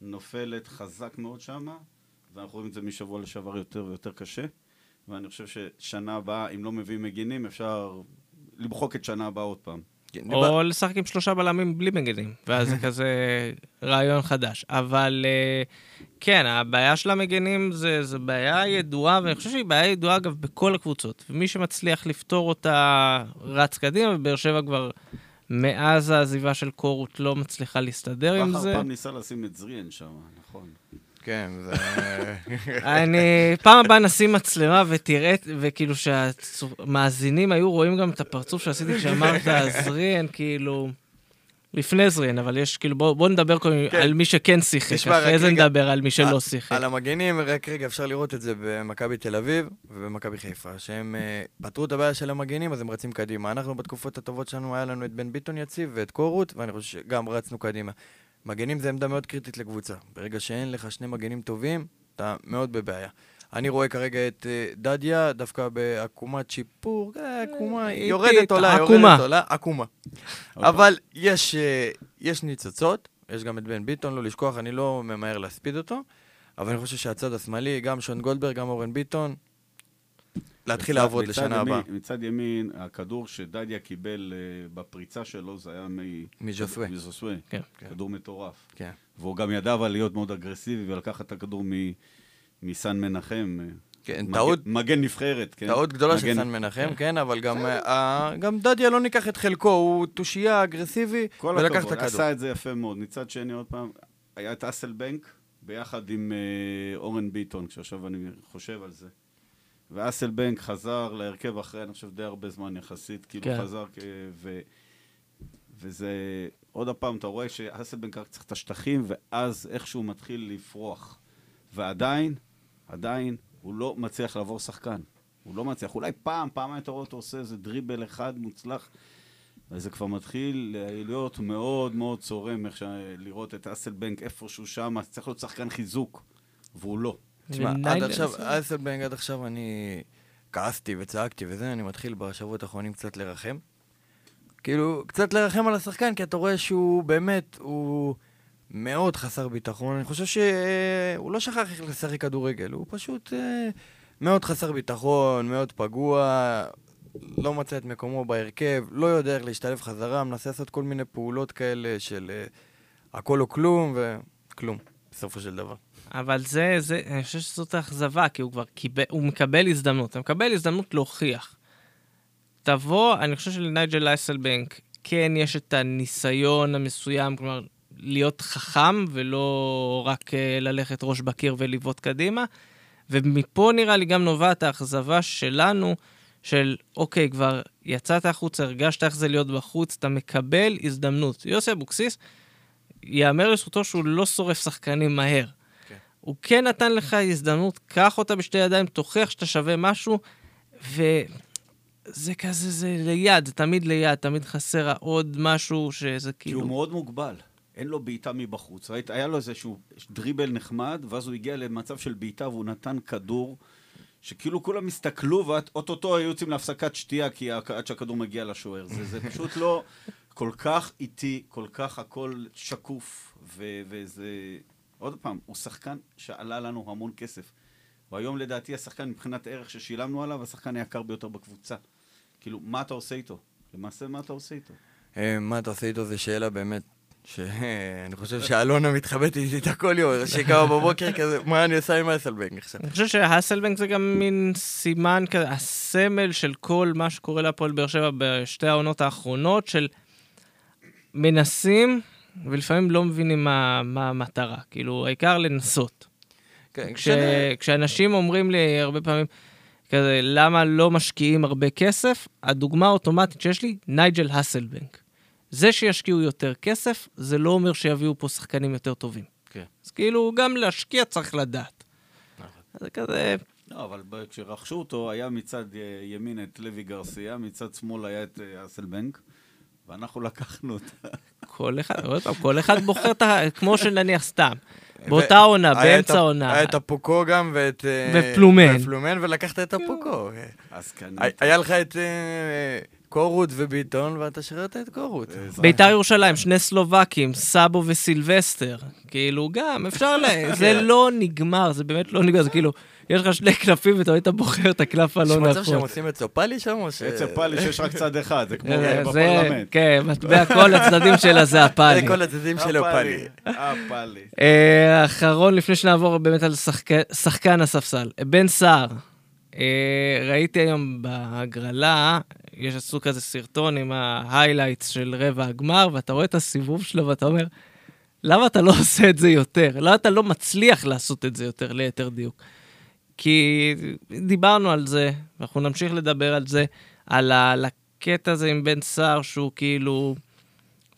נופלת חזק מאוד שמה, ואנחנו רואים את זה משבוע לשבוע יותר ויותר קשה. ואני חושב ששנה הבאה, אם לא מביאים מגינים, אפשר למחוק את שנה הבאה עוד פעם. כן, או לשחק עם שלושה בלמים בלי מגנים, ואז זה כזה רעיון חדש. אבל אה, כן, הבעיה של המגנים זה, זה בעיה ידועה, ואני חושב שהיא בעיה ידועה, אגב, בכל הקבוצות. ומי שמצליח לפתור אותה רץ קדימה, ובאר שבע כבר מאז העזיבה של קורות לא מצליחה להסתדר עם בכר זה. פעם ניסה לשים את זריאן שם, נכון. כן, זה... אני, פעם הבאה נשים מצלמה ותראה, וכאילו שהמאזינים היו רואים גם את הפרצוף שעשיתי כשאמרת זריאן, כאילו, לפני זריאן, אבל יש, כאילו, בוא, בוא נדבר קודם כן. על מי שכן שיחק, אחרי זה רגע. נדבר על מי שלא שיחק. על המגנים, רק רגע, אפשר לראות את זה במכבי תל אביב ובמכבי חיפה, שהם אה, פתרו את הבעיה של המגנים, אז הם רצים קדימה. אנחנו בתקופות הטובות שלנו, היה לנו את בן ביטון יציב ואת קורות, ואני חושב שגם רצנו קדימה. מגנים זה עמדה מאוד קריטית לקבוצה. ברגע שאין לך שני מגנים טובים, אתה מאוד בבעיה. אני רואה כרגע את אה, דדיה, דווקא בעקומת שיפור, אה, עקומה, היא איטית, יורדת עולה, עקומה. יורדת עולה, עקומה. אבל יש, אה, יש ניצוצות, יש גם את בן ביטון, לא לשכוח, אני לא ממהר להספיד אותו, אבל אני חושב שהצד השמאלי, גם שון גולדברג, גם אורן ביטון, להתחיל מצד- לעבוד מצד לשנה ימין- הבאה. מצד ימין, הכדור שדדיה קיבל אה, בפריצה שלו, זה היה מ- מז'וסווה. מז'וסווה. כן. כן. כדור מטורף. כן. והוא גם ידע אבל להיות מאוד אגרסיבי ולקחת את הכדור מ- מסן מנחם. אה, כן, טעות, מגן נבחרת, כן. טעות גדולה של סן מנחם, כן, אבל גם, אה, גם דדיה לא ניקח את חלקו, הוא תושייה אגרסיבי, ולקח את הכדור. עשה את זה יפה מאוד. מצד שני, עוד פעם, היה את אסלבנק ביחד עם אה, אורן ביטון, כשעכשיו אני חושב על זה. ואסלבנק חזר להרכב אחרי, אני חושב, די הרבה זמן יחסית, כאילו כן. חזר, ו... וזה, עוד פעם, אתה רואה שאסלבנק רק צריך את השטחים, ואז איכשהו מתחיל לפרוח. ועדיין, עדיין, הוא לא מצליח לעבור שחקן. הוא לא מצליח. אולי פעם, פעמיים אתה רואה אותו עושה איזה דריבל אחד מוצלח, וזה כבר מתחיל להיות מאוד מאוד צורם, איך ש... לראות את אסלבנק איפשהו שם, צריך להיות שחקן חיזוק, והוא לא. תשמע, עד עכשיו, אסלבנג, עד עכשיו אני כעסתי וצעקתי וזה, אני מתחיל בשבועות האחרונים קצת לרחם. כאילו, קצת לרחם על השחקן, כי אתה רואה שהוא באמת, הוא מאוד חסר ביטחון. אני חושב שהוא לא שכח איך לשחק כדורגל, הוא פשוט אה, מאוד חסר ביטחון, מאוד פגוע, לא מצא את מקומו בהרכב, לא יודע איך להשתלב חזרה, מנסה לעשות כל מיני פעולות כאלה של אה, הכל או כלום, וכלום, בסופו של דבר. אבל זה, זה, אני חושב שזאת האכזבה, כי הוא כבר קיבל, הוא מקבל הזדמנות. אתה מקבל הזדמנות להוכיח. תבוא, אני חושב שלנייג'ל אייסלבנק כן יש את הניסיון המסוים, כלומר, להיות חכם ולא רק אה, ללכת ראש בקיר ולבעוט קדימה. ומפה נראה לי גם נובעת האכזבה שלנו, של אוקיי, כבר יצאת החוצה, הרגשת איך זה להיות בחוץ, אתה מקבל הזדמנות. יוסי אבוקסיס, ייאמר לזכותו שהוא לא שורף שחקנים מהר. כן. הוא כן נתן לך הזדמנות, קח אותה בשתי ידיים, תוכיח שאתה שווה משהו, וזה כזה, זה ליד, זה תמיד ליד, תמיד חסר עוד משהו שזה כי כאילו... הוא מאוד מוגבל. אין לו בעיטה מבחוץ. ראית, היה לו איזשהו דריבל נחמד, ואז הוא הגיע למצב של בעיטה והוא נתן כדור שכאילו כולם הסתכלו, ואו-טו-טו היו יוצאים להפסקת שתייה, כי עד שהכדור מגיע לשוער. זה, זה פשוט לא כל כך איטי, כל כך הכל שקוף, ו- וזה... עוד פעם, הוא שחקן שעלה לנו המון כסף. הוא היום לדעתי השחקן מבחינת ערך ששילמנו עליו, השחקן היקר ביותר בקבוצה. כאילו, מה אתה עושה איתו? למעשה, מה אתה עושה איתו? אה, מה אתה עושה איתו זו שאלה באמת, שאני חושב שאלונה מתחבטת איתה כל יום, שהיא קמה בבוקר כזה, מה אני עושה עם אסלבנק עכשיו? אני חושב שהאסלבנק זה גם מין סימן כזה, הסמל של כל מה שקורה להפועל באר שבע בשתי העונות האחרונות, של מנסים, ולפעמים לא מבינים מה, מה המטרה. כאילו, העיקר לנסות. כן, כש, כשאנשים אומרים לי הרבה פעמים, כזה, למה לא משקיעים הרבה כסף? הדוגמה האוטומטית שיש לי, נייג'ל האסלבנק. זה שישקיעו יותר כסף, זה לא אומר שיביאו פה שחקנים יותר טובים. כן. אז כאילו, גם להשקיע צריך לדעת. נכון. אז זה כזה, לא, אבל כשרכשו אותו, היה מצד אה, ימין את לוי גרסיה, מצד שמאל היה את אה, אסלבנק, ואנחנו לקחנו אותה. כל אחד, עוד פעם, כל אחד בוחר את ה... כמו שנניח סתם. באותה עונה, את באמצע העונה. היה את הפוקו גם ואת... אה, ופלומן. ופלומן, ולקחת את הפוקו. אה. אז כאן... היה לך את קורות וביטון, ואתה שחררת את קורות. ביתר ירושלים, שני סלובקים, סאבו וסילבסטר. כאילו, גם, אפשר ל... כן. זה לא נגמר, זה באמת לא נגמר, זה כאילו, יש לך שני קלפים ואתה היית בוחר את הקלף הלא יש נכון. מצב שהם עושים את סופלי שם, או ש... עצם פאלי שיש רק צד אחד, זה כמו זה- בפרלמנט. כן, מטבע כל הצדדים שלה זה הפאלי. זה כל הצדדים שלו פאלי. הפאלי. אה, האחרון, לפני שנעבור באמת על שחק- שחקן הספסל, בן סער. אה, ראיתי היום בהגרלה, יש עשו כזה סרטון עם ההיילייטס של רבע הגמר, ואתה רואה את הסיבוב שלו ואתה אומר, למה אתה לא עושה את זה יותר? למה אתה לא מצליח לעשות את זה יותר, ליתר דיוק? כי דיברנו על זה, ואנחנו נמשיך לדבר על זה, על ה- על הקטע הזה עם בן סער, שהוא כאילו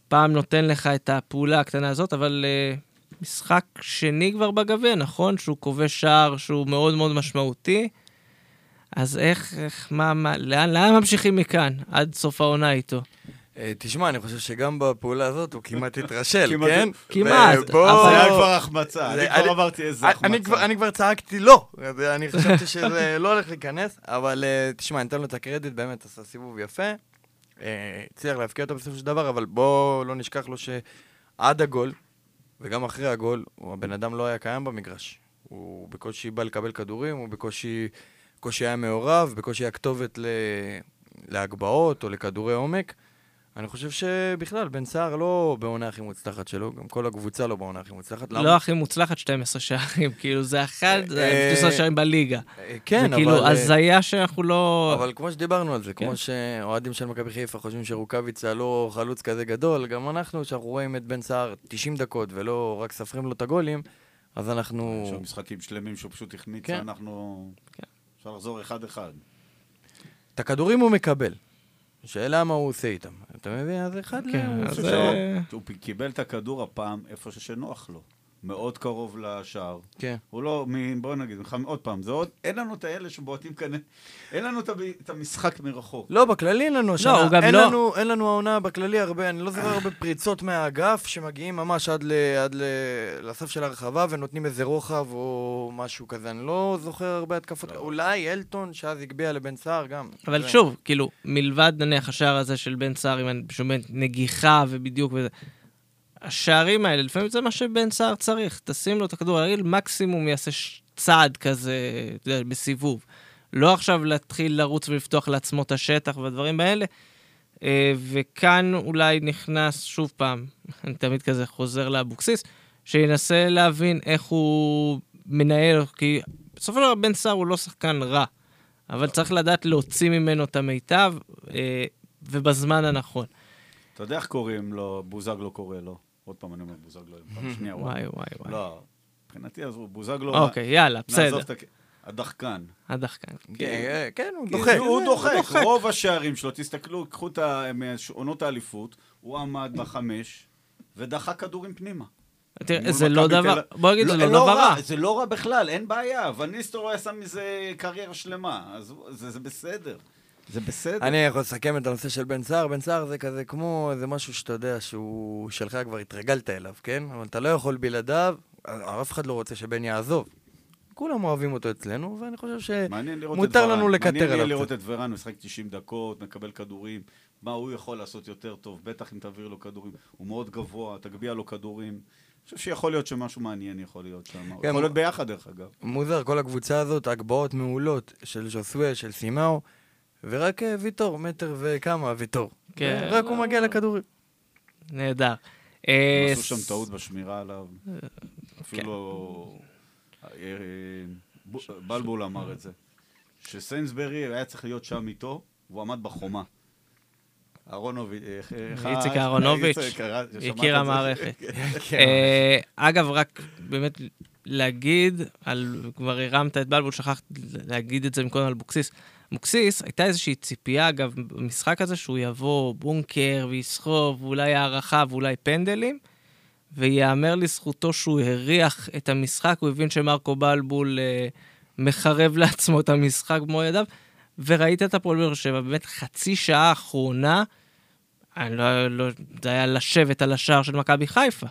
פעם נותן לך את הפעולה הקטנה הזאת, אבל uh, משחק שני כבר בגביע, נכון? שהוא כובש שער שהוא מאוד מאוד משמעותי. אז איך, איך, מה, מה, לאן, לאן ממשיכים מכאן, עד סוף העונה איתו? אה, תשמע, אני חושב שגם בפעולה הזאת הוא כמעט התרשל, כן? כמעט, אבל- זה היה כבר החמצה, אני כבר אמרתי איזה החמצה. אני כבר צעקתי לא, אני חשבתי שזה לא הולך להיכנס, אבל אה, תשמע, אני אתן לו את הקרדיט, באמת עשה סיבוב יפה. אה, הצליח להפקיע אותו בסופו של דבר, אבל בואו לא נשכח לו שעד הגול, וגם אחרי הגול, הבן אדם לא היה קיים במגרש. הוא בקושי בא לקבל כדורים, הוא בקושי, בקושי היה מעורב, בקושי היה כתובת ל... להגבהות או לכדורי עומק. אני חושב שבכלל, בן סער לא בעונה הכי מוצלחת שלו, גם כל הקבוצה לא בעונה הכי מוצלחת. לא הכי מוצלחת, 12 שערים, כאילו זה אחד, זה אה, 12 שערים בליגה. אה, כן, זה אבל... כאילו אה, הזיה שאנחנו לא... אבל כמו שדיברנו על זה, כן. כמו שאוהדים של מכבי חיפה חושבים שרוקאביצה לא חלוץ כזה גדול, גם אנחנו, שאנחנו רואים את בן סער 90 דקות ולא רק סופרים לו את הגולים, אז אנחנו... יש שם משחקים שלמים שהוא פשוט החמיץ, כן. אפשר לחזור אחד-אחד. את הכדורים הוא מקבל. שאלה מה הוא עושה איתם. אתה מבין? אז אחד ל... כן, אני אז הוא קיבל את הכדור הפעם איפה שנוח לו. מאוד קרוב לשער. כן. הוא לא, מ- בוא נגיד, מח- עוד פעם, זה עוד, אין לנו את האלה שבועטים כאן, אין לנו את ה- את המשחק מרחוק. לא, בכללי אין לנו השנה. הוא גם אין לא- לנו, אין לנו העונה בכללי הרבה, אני לא זוכר הרבה פריצות מהאגף שמגיעים ממש עד, ל, עד ל, לסוף של הרחבה ונותנים איזה רוחב או משהו כזה. אני לא זוכר הרבה התקפות. אולי אלטון, שאז הגביה לבן סער גם. אבל זה- שוב, כאילו, מלבד נניח השער הזה של בן סער עם באמת נגיחה ובדיוק וזה, השערים האלה, לפעמים זה מה שבן סער צריך. תשים לו את הכדור על הרגל, מקסימום יעשה צעד כזה, אתה יודע, בסיבוב. לא עכשיו להתחיל לרוץ ולפתוח לעצמו את השטח והדברים האלה. אה, וכאן אולי נכנס, שוב פעם, אני תמיד כזה חוזר לאבוקסיס, שינסה להבין איך הוא מנהל, כי בסופו של דבר בן סער הוא לא שחקן רע, אבל צריך לדעת להוציא ממנו את המיטב, אה, ובזמן הנכון. אתה יודע איך קוראים לו, בוזגלו קורא לו. עוד פעם אני אומר בוזגלו, פעם שנייה, וואי, וואי, וואי. לא, מבחינתי עזבו, בוזגלו, אוקיי, יאללה, בסדר. הדחקן. הדחקן. כן, כן, הוא כי דוחק. הוא דוחק. רוב השערים שלו, תסתכלו, קחו את ה- מעונות האליפות, הוא עמד בחמש ודחק כדורים פנימה. תראה, זה לא דבר, בוא נגיד, זה לא לא דבר רע. זה לא רע בכלל, אין בעיה. וניסטור היה שם מזה קריירה שלמה, אז זה בסדר. זה בסדר. אני יכול לסכם את הנושא של בן סער. בן סער זה כזה כמו איזה משהו שאתה יודע שהוא שלך כבר התרגלת אליו, כן? אבל אתה לא יכול בלעדיו, אף אחד לא רוצה שבן יעזוב. כולם אוהבים אותו אצלנו, ואני חושב מעניין לראות שמותר. לנו לקטר מעניין עליו לראות קצת. את ורן משחק 90 דקות, מקבל כדורים, מה הוא יכול לעשות יותר טוב, בטח אם תעביר לו כדורים. הוא מאוד גבוה, תגביה לו כדורים. אני חושב שיכול להיות שמשהו מעניין יכול להיות שם. כן, יכול להיות ביחד, דרך אגב. מוזר, כל הקבוצה הזאת, הגבהות מעולות של ז'וסווה, של סימאו, ורק אה, ויטור, מטר וכמה ויטור. כן. רק הוא מגיע לכדורים. נהדר. אה, עשו שם טעות בשמירה עליו. כן. אפילו אה, ב- בלבול אמר את זה. שסיינסברי היה צריך להיות שם איתו, והוא עמד בחומה. אהרונוביץ', איציק אהרונוביץ', הכיר? המערכת. כן. אה, אגב, רק באמת להגיד, על, כבר הרמת את בלבול, שכחת להגיד את זה מקודם על אבוקסיס. אבוקסיס, הייתה איזושהי ציפייה, אגב, במשחק הזה, שהוא יבוא בונקר ויסחוב, ואולי הערכה ואולי פנדלים, וייאמר לזכותו שהוא הריח את המשחק, הוא הבין שמרקו בלבול אה, מחרב לעצמו את המשחק במו ידיו, וראית את הפועל באר שבע, באמת חצי שעה האחרונה, אני לא, לא, זה היה לשבת על השער של מכבי חיפה.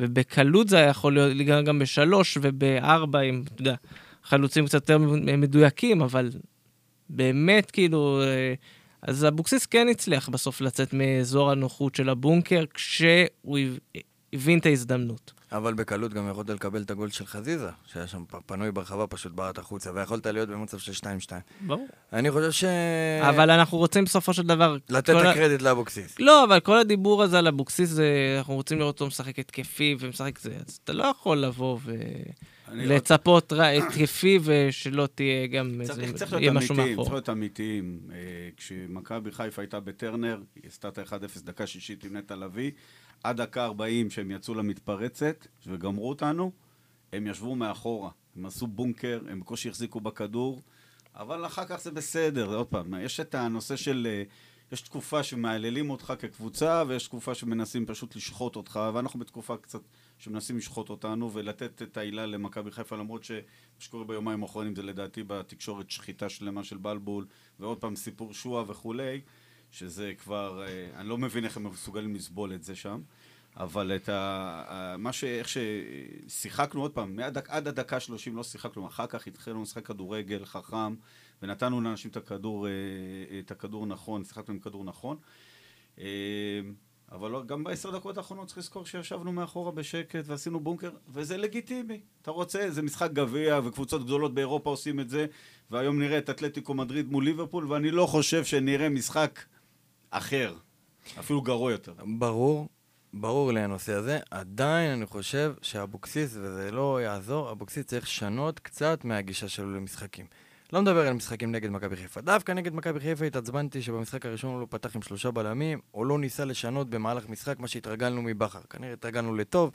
ובקלות זה היה יכול להיות גם בשלוש ובארבע, עם, אתה יודע, חלוצים קצת יותר מדויקים, אבל באמת, כאילו... אה, אז אבוקסיס כן הצליח בסוף לצאת מאזור הנוחות של הבונקר, כשהוא הב- הבין את ההזדמנות. אבל בקלות גם יכולת לקבל את הגול של חזיזה, שהיה שם פנוי ברחבה, פשוט בעט החוצה, ויכולת להיות במצב של 2-2. ברור. אני חושב ש... אבל אנחנו רוצים בסופו של דבר... לתת את ה- הקרדיט לאבוקסיס. לא, אבל כל הדיבור הזה על אבוקסיס, אנחנו רוצים לראות אותו משחק התקפי ומשחק זה, אז אתה לא יכול לבוא אני- ולצפות רע- התקפי ושלא תהיה גם איזה, יהיה משהו מאחור. צריך להיות אמיתיים. אה, כשמכבי חיפה הייתה בטרנר, היא עשתה את ה-1-0 דקה שישית עם נטע לביא, עד דקה 40 שהם יצאו למתפרצת וגמרו אותנו, הם ישבו מאחורה. הם עשו בונקר, הם בקושי החזיקו בכדור, אבל אחר כך זה בסדר. עוד פעם, יש את הנושא של... אה, יש תקופה שמהללים אותך כקבוצה, ויש תקופה שמנסים פשוט לשחוט אותך, ואנחנו בתקופה קצת שמנסים לשחוט אותנו ולתת את העילה למכבי חיפה, למרות שמה שקורה ביומיים האחרונים זה לדעתי בתקשורת שחיטה שלמה של בלבול, ועוד פעם סיפור שועה וכולי, שזה כבר, אה, אני לא מבין איך הם מסוגלים לסבול את זה שם. אבל את ה... מה ש... איך ששיחקנו עוד פעם, מהדק, עד הדקה 30 לא שיחקנו, אחר כך התחלנו לשחק כדורגל חכם, ונתנו לאנשים את הכדור, אה, את הכדור נכון, שיחקנו עם כדור נכון. אבל לא- גם בעשר דקות האחרונות צריך לזכור שישבנו מאחורה בשקט ועשינו בונקר, וזה לגיטימי. אתה רוצה, זה משחק גביע, וקבוצות גדולות באירופה עושים את זה, והיום נראה את אתלטיקו מדריד מול ליברפול, ואני לא חושב שנראה משחק אחר, אפילו גרוע יותר. ברור, ברור לי הנושא הזה. עדיין אני חושב שאבוקסיס, וזה לא יעזור, אבוקסיס צריך לשנות קצת מהגישה שלו למשחקים. לא מדבר על משחקים נגד מכבי חיפה. דווקא נגד מכבי חיפה התעצבנתי שבמשחק הראשון הוא לא פתח עם שלושה בלמים, או לא ניסה לשנות במהלך משחק מה שהתרגלנו מבכר. כנראה התרגלנו לטוב,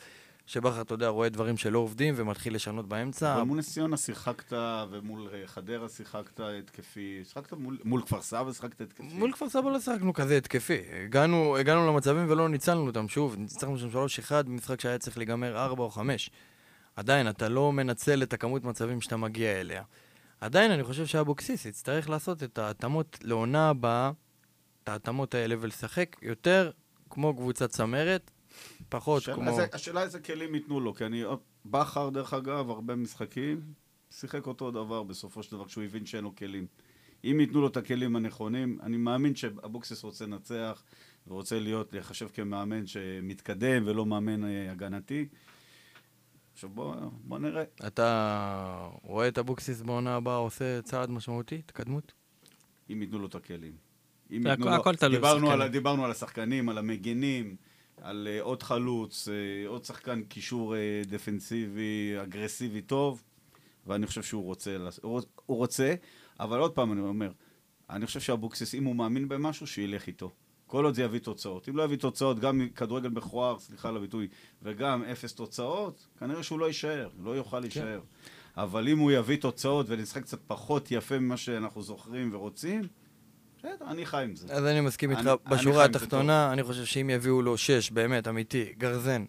שבכר, אתה יודע, רואה דברים שלא עובדים ומתחיל לשנות באמצע. אבל מול נס ציונה שיחקת, ומול אה, חדרה שיחקת התקפי, שיחקת מול, מול כפר סבא שיחקת התקפי. מול כפר סבא לא שיחקנו כזה התקפי. הגענו, הגענו למצבים ולא ניצלנו אותם. שוב, ניצחנו שם 3-1 במשחק שהיה צריך להיגמר 4 או 5. עדיין, אתה לא מנצל את הכמות מצבים שאתה מגיע אליה. עדיין, אני חושב שאבוקסיס יצטרך לעשות את ההתאמות לעונה הבאה, את ההתאמות האלה, ולשחק יותר כמו קבוצת צמרת, פחות השאלה כמו... איזה- השאלה איזה כלים ייתנו לו, כי אני... בכר, דרך אגב, הרבה משחקים, שיחק אותו דבר בסופו של דבר, כשהוא הבין שאין לו כלים. אם ייתנו לו את הכלים הנכונים, אני מאמין שאבוקסיס רוצה לנצח, ורוצה להיות, להיחשב כמאמן שמתקדם ולא מאמן אה, הגנתי. עכשיו בוא, בוא נראה. אתה רואה את אבוקסיס בעונה הבאה עושה צעד משמעותי, התקדמות? אם ייתנו לו את הכלים. אם ייתנו לו- הכל תלוי דיברנו. על, דיברנו על השחקנים, על המגינים, על uh, עוד חלוץ, uh, עוד שחקן קישור uh, דפנסיבי, אגרסיבי טוב, ואני חושב שהוא רוצה, הוא רוצה, אבל עוד פעם אני אומר, אני חושב שאבוקסיס, אם הוא מאמין במשהו, שילך איתו. כל עוד זה יביא תוצאות. אם לא יביא תוצאות, גם כדורגל מכוער, סליחה על הביטוי, וגם אפס תוצאות, כנראה שהוא לא יישאר, לא יוכל להישאר. אבל אם הוא יביא תוצאות ונשחק קצת פחות יפה ממה שאנחנו זוכרים ורוצים, בסדר, אני חי עם זה. אז אני מסכים איתך בשורה התחתונה, אני חושב שאם יביאו לו שש, באמת, אמיתי, גרזן,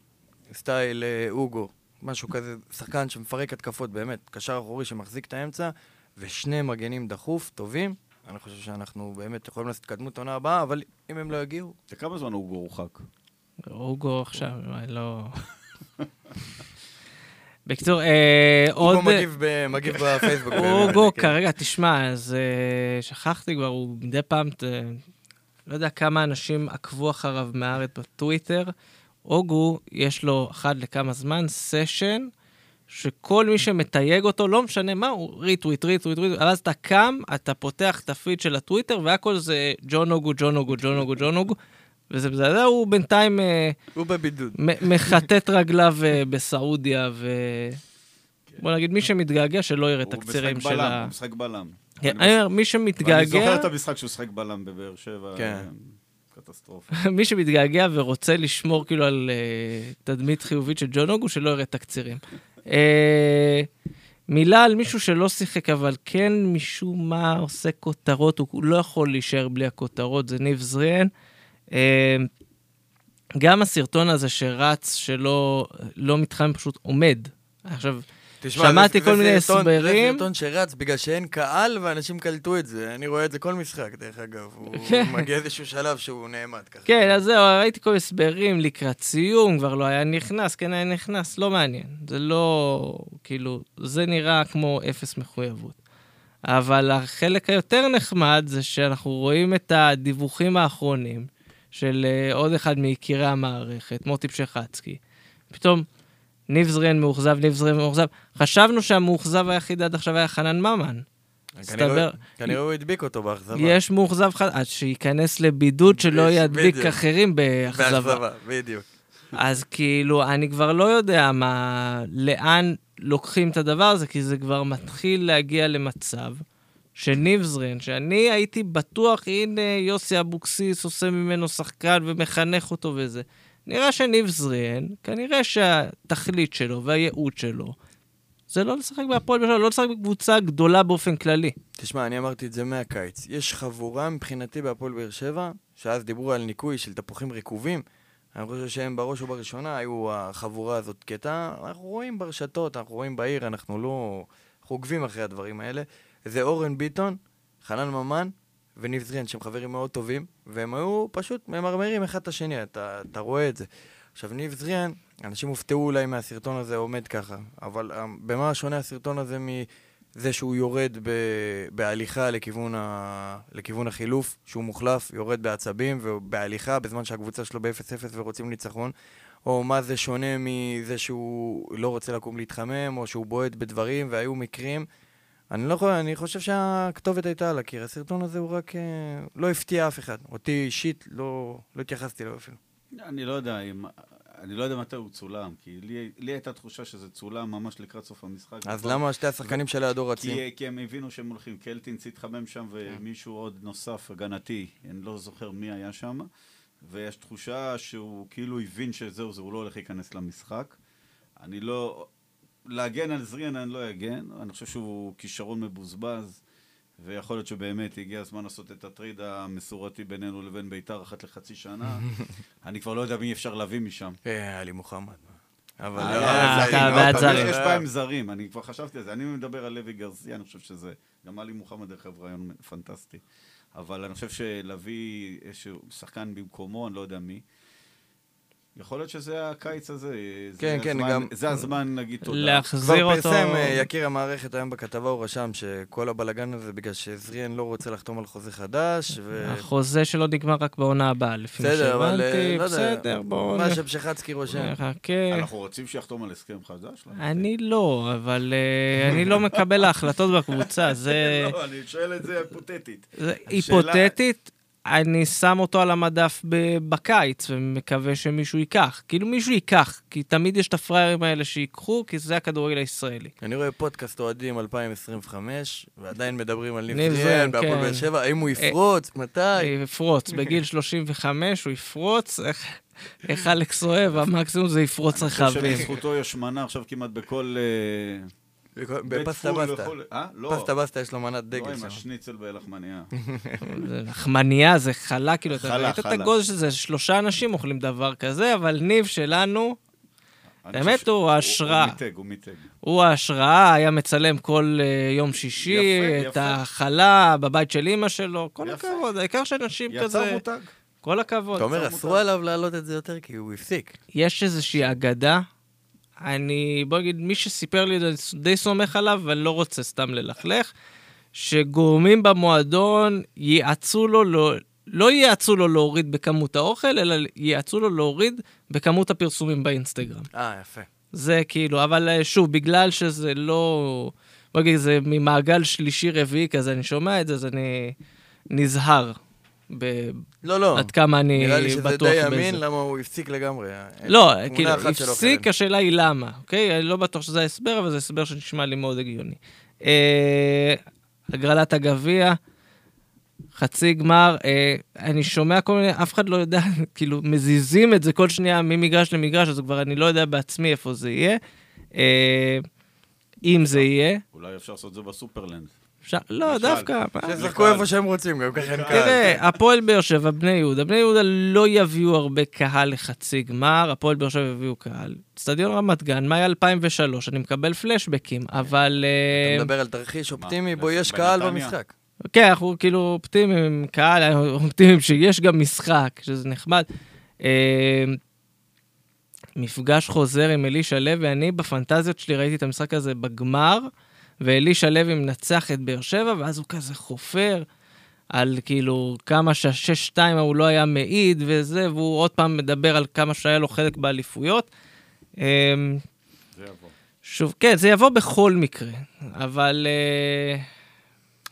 סטייל אה, אוגו, משהו כזה, שחקן שמפרק התקפות, באמת, קשר אחורי שמחזיק את האמצע, ושני מגנים דחוף, טובים, אני חושב שאנחנו באמת יכולים לעשות התקדמות עונה הבאה, אבל אם הם לא יגיעו, לכמה זמן הוא הורחק? אוגו עכשיו, לא... בקיצור, אה, עוד... אוגו מגיב ב- מגיב בפייסבוק. אוגו. כרגע, תשמע, אז אה, שכחתי כבר, הוא מדי פעם, ת- לא יודע כמה אנשים עקבו אחריו מהארץ בטוויטר. אוגו, יש לו אחת לכמה זמן סשן, שכל מי שמתייג אותו, לא משנה מה, הוא ריטוויט, ריטוויט, ריטוויט, ואז אתה קם, אתה פותח את הפיד של הטוויטר, והכל זה ג'ון אוגו, ג'ון אוגו, ג'ון אוגו, ג'ון אוגו, וזה מזעזע, הוא בינתיים אה, הוא בבידוד. מ- מכתת רגליו אה, בסעודיה, ו... בוא נגיד, מי שמתגעגע, שלא יראה הוא תקצירים משחק של בלם, ה... הוא משחק בלם. כן, אני אני אומר, מי ואני שמתגעגע, זוכר את המשחק שהוא משחק בלם בבאר שבע. כן. אה, קטסטרופה. מי שמתגעגע ורוצה לשמור כאילו על אה, תדמית חיובית של ג'ון אוגו, שלא יראה תקצירים. אה, מילה על מישהו שלא שיחק, אבל כן משום מה עושה כותרות, הוא לא יכול להישאר בלי הכותרות, זה ניב זריאן. אה, גם הסרטון הזה שרץ, שלא לא מתחמם, פשוט עומד. עכשיו, תשמע, שמעתי כל מיני הסברים. זה סרטון שרץ בגלל שאין קהל ואנשים קלטו את זה. אני רואה את זה כל משחק, דרך אגב. הוא כן. מגיע איזשהו שלב שהוא נעמד ככה. כן, אז זהו, ראיתי כל הסברים לקראת סיום, כבר לא היה נכנס, כן היה נכנס, לא מעניין. זה לא, כאילו, זה נראה כמו אפס מחויבות. אבל החלק היותר נחמד זה שאנחנו רואים את הדיווחים האחרונים של אה, עוד אחד מיקירי המערכת, מוטי פשחצקי. פתאום, ניב זריאן מאוכזב, ניב זריאן מאוכזב. חשבנו שהמאוכזב היחיד עד עכשיו היה חנן ממן. כנראה- הוא הדביק אותו באכזבה. יש מאוכזב חדש, אז שייכנס לבידוד שלא ידביק בדיוק. אחרים באכזבה. באכזבה, בדיוק. אז כאילו, אני כבר לא יודע מה, לאן לוקחים את הדבר הזה, כי זה כבר מתחיל להגיע למצב שניב זרן, שאני הייתי בטוח, הנה יוסי אבוקסיס עושה ממנו שחקן ומחנך אותו וזה. נראה שניב זרן, כנראה שהתכלית שלו והייעוד שלו, זה לא לשחק בהפועל שבע, לא לשחק בקבוצה גדולה באופן כללי. תשמע, אני אמרתי את זה מהקיץ. יש חבורה מבחינתי בהפועל באר שבע, שאז דיברו על ניקוי של תפוחים רקובים. אני חושב שהם בראש ובראשונה היו החבורה הזאת קטע. אנחנו רואים ברשתות, אנחנו רואים בעיר, אנחנו לא... אנחנו עוקבים אחרי הדברים האלה. זה אורן ביטון, חנן ממן וניב זריאן, שהם חברים מאוד טובים, והם היו פשוט ממרמרים אחד את השני, אתה, אתה רואה את זה. עכשיו, ניב זריאן, אנשים הופתעו אולי מהסרטון הזה עומד ככה, אבל אה, במה שונה הסרטון הזה מזה שהוא יורד ב, בהליכה לכיוון, ה, לכיוון החילוף, שהוא מוחלף, יורד בעצבים ובהליכה בזמן שהקבוצה שלו ב-0-0 ורוצים ניצחון, או מה זה שונה מזה שהוא לא רוצה לקום להתחמם, או שהוא בועט בדברים, והיו מקרים. אני לא יכול, אני חושב שהכתובת הייתה על הקיר. הסרטון הזה הוא רק... אה, לא הפתיע אף אחד. אותי אישית לא, לא התייחסתי אליו אפילו. אני לא יודע אם... אני לא יודע מתי הוא צולם, כי לי, לי הייתה תחושה שזה צולם ממש לקראת סוף המשחק. אז כבר- למה שתי השחקנים שלידו רצים? כי, כי הם הבינו שהם הולכים, קלטינס התחמם שם ומישהו עוד נוסף, הגנתי, אני לא זוכר מי היה שם, ויש תחושה שהוא כאילו הבין שזהו, זה, הוא לא הולך להיכנס למשחק. אני לא... להגן על זריאן אני לא אגן, אני חושב שהוא כישרון מבוזבז, ויכול להיות שבאמת הגיע הזמן לעשות את הטריד המסורתי בינינו לבין ביתר אחת לחצי שנה. אני כבר לא יודע מי אפשר להביא משם. אה, עלי מוחמד. אבל... אה, לא, אתה זרים, בעד זרים. יש. בעיה עם זרים, אני כבר חשבתי על זה. אני מדבר על לוי גרסיה, אני חושב שזה... גם עלי מוחמד דרך אגב רעיון פנטסטי. אבל אני חושב שלהביא שחקן במקומו, אני לא יודע מי. יכול להיות שזה הקיץ הזה. זה כן, כן, הזמן- גם- זה הזמן להגיד תודה. להחזיר כבר אותו... פרסם אה, יקיר המערכת היום בכתבה, הוא רשם שכל הבלגן הזה בגלל שזריאן לא רוצה לחתום על חוזה חדש, ו... החוזה שלו נגמר רק בעונה ababaa, לפי מה בסדר, אבל, אה, שהבנתי, לא בסדר, בואו מה שפשחצקי רושם. נחכה. אנחנו רוצים שיחתום על הסכם חדש? לא? אני לא, אבל אה, אני לא מקבל ההחלטות בקבוצה, זה לא, אני שואל את זה היפותטית. היפותטית. אני שם אותו על המדף בקיץ ומקווה שמישהו ייקח. כאילו מישהו ייקח, כי תמיד יש את הפראיירים האלה שיקחו, כי זה הכדורגל הישראלי. אני רואה פודקאסט אוהדים 2025, ועדיין מדברים על ניב זריאן, בהפועל כן. באר שבע, האם הוא יפרוץ, מתי? יפרוץ, בגיל 35 הוא יפרוץ, איך- אלכס אוהב, המקסימום זה יפרוץ אני חושב. שבזכותו יש מנה עכשיו כמעט בכל... בפסטה בסטה. אה? לא. פסטה בסטה יש לו מנת לא דגל עם שם. השניצל בלחמניה. זה לחמניה, זה חלה, כאילו, אתה ראית את. הגודל של זה, שלושה אנשים אוכלים דבר כזה, אבל ניב שלנו, באמת הוא ההשראה. הוא מיתג, הוא מיתג. הוא ההשראה, היה מצלם כל אה, יום שישי את. החלה בבית של אימא שלו, כל. הכבוד, העיקר שאנשים יצר כזה, מותג. כל הכבוד. אתה אומר. אסרו עליו להעלות את זה יותר, כי הוא הפסיק. יש איזושהי אגדה אני, בוא נגיד, מי שסיפר לי את זה, אני די סומך עליו, ואני לא רוצה סתם ללכלך, שגורמים במועדון ייעצו לו, לא, לא ייעצו לו להוריד בכמות האוכל, אלא ייעצו לו להוריד בכמות הפרסומים באינסטגרם. אה, יפה. זה כאילו, אבל אה, שוב, בגלל שזה לא... בוא נגיד, זה ממעגל שלישי-רביעי כזה, אני שומע את זה, אז אני נזהר. ב... לא, לא. עד כמה אני נראה לי שזה בטוח די בזה. אמין, למה הוא הפסיק לגמרי. לא, תמונה כאילו, הפסיק. השאלה היא למה, אוקיי? אני לא בטוח שזה ההסבר, אבל זה הסבר שנשמע לי מאוד הגיוני. אה, הגרלת הגביע, חצי גמר, אה, אני שומע כל מיני, אף אחד לא יודע, כאילו, מזיזים את זה כל שנייה ממגרש למגרש, אז כבר אני לא יודע בעצמי איפה זה יהיה. אה, אם זה יהיה. אולי אפשר לעשות את זה בסופרלנד. אפשר, לא. דווקא. שישחקו איפה שהם רוצים, גם ככה אין קהל. תראה, הפועל באר שבע, בני יהודה, בני יהודה לא יביאו הרבה קהל לחצי גמר, הפועל באר שבע יביאו קהל. אצטדיון רמת גן, מאי 2003, אני מקבל פלשבקים, אבל... אה, אתה מדבר על תרחיש אופטימי, בו יש קהל? במשחק. כן, אנחנו כאילו אופטימיים עם קהל, אנחנו אופטימיים שיש גם משחק, שזה נחמד. אה, מפגש חוזר עם אלישע לוי, אני בפנטזיות שלי ראיתי את המשחק הזה בגמר, ואלישע לוי מנצח את באר שבע, ואז הוא כזה חופר על כאילו כמה שהשש שתיים ההוא לא היה מעיד וזה, והוא עוד פעם מדבר על כמה שהיה לו חלק באליפויות. אה, זה יבוא. שוב, כן, זה יבוא בכל מקרה, אבל... אה,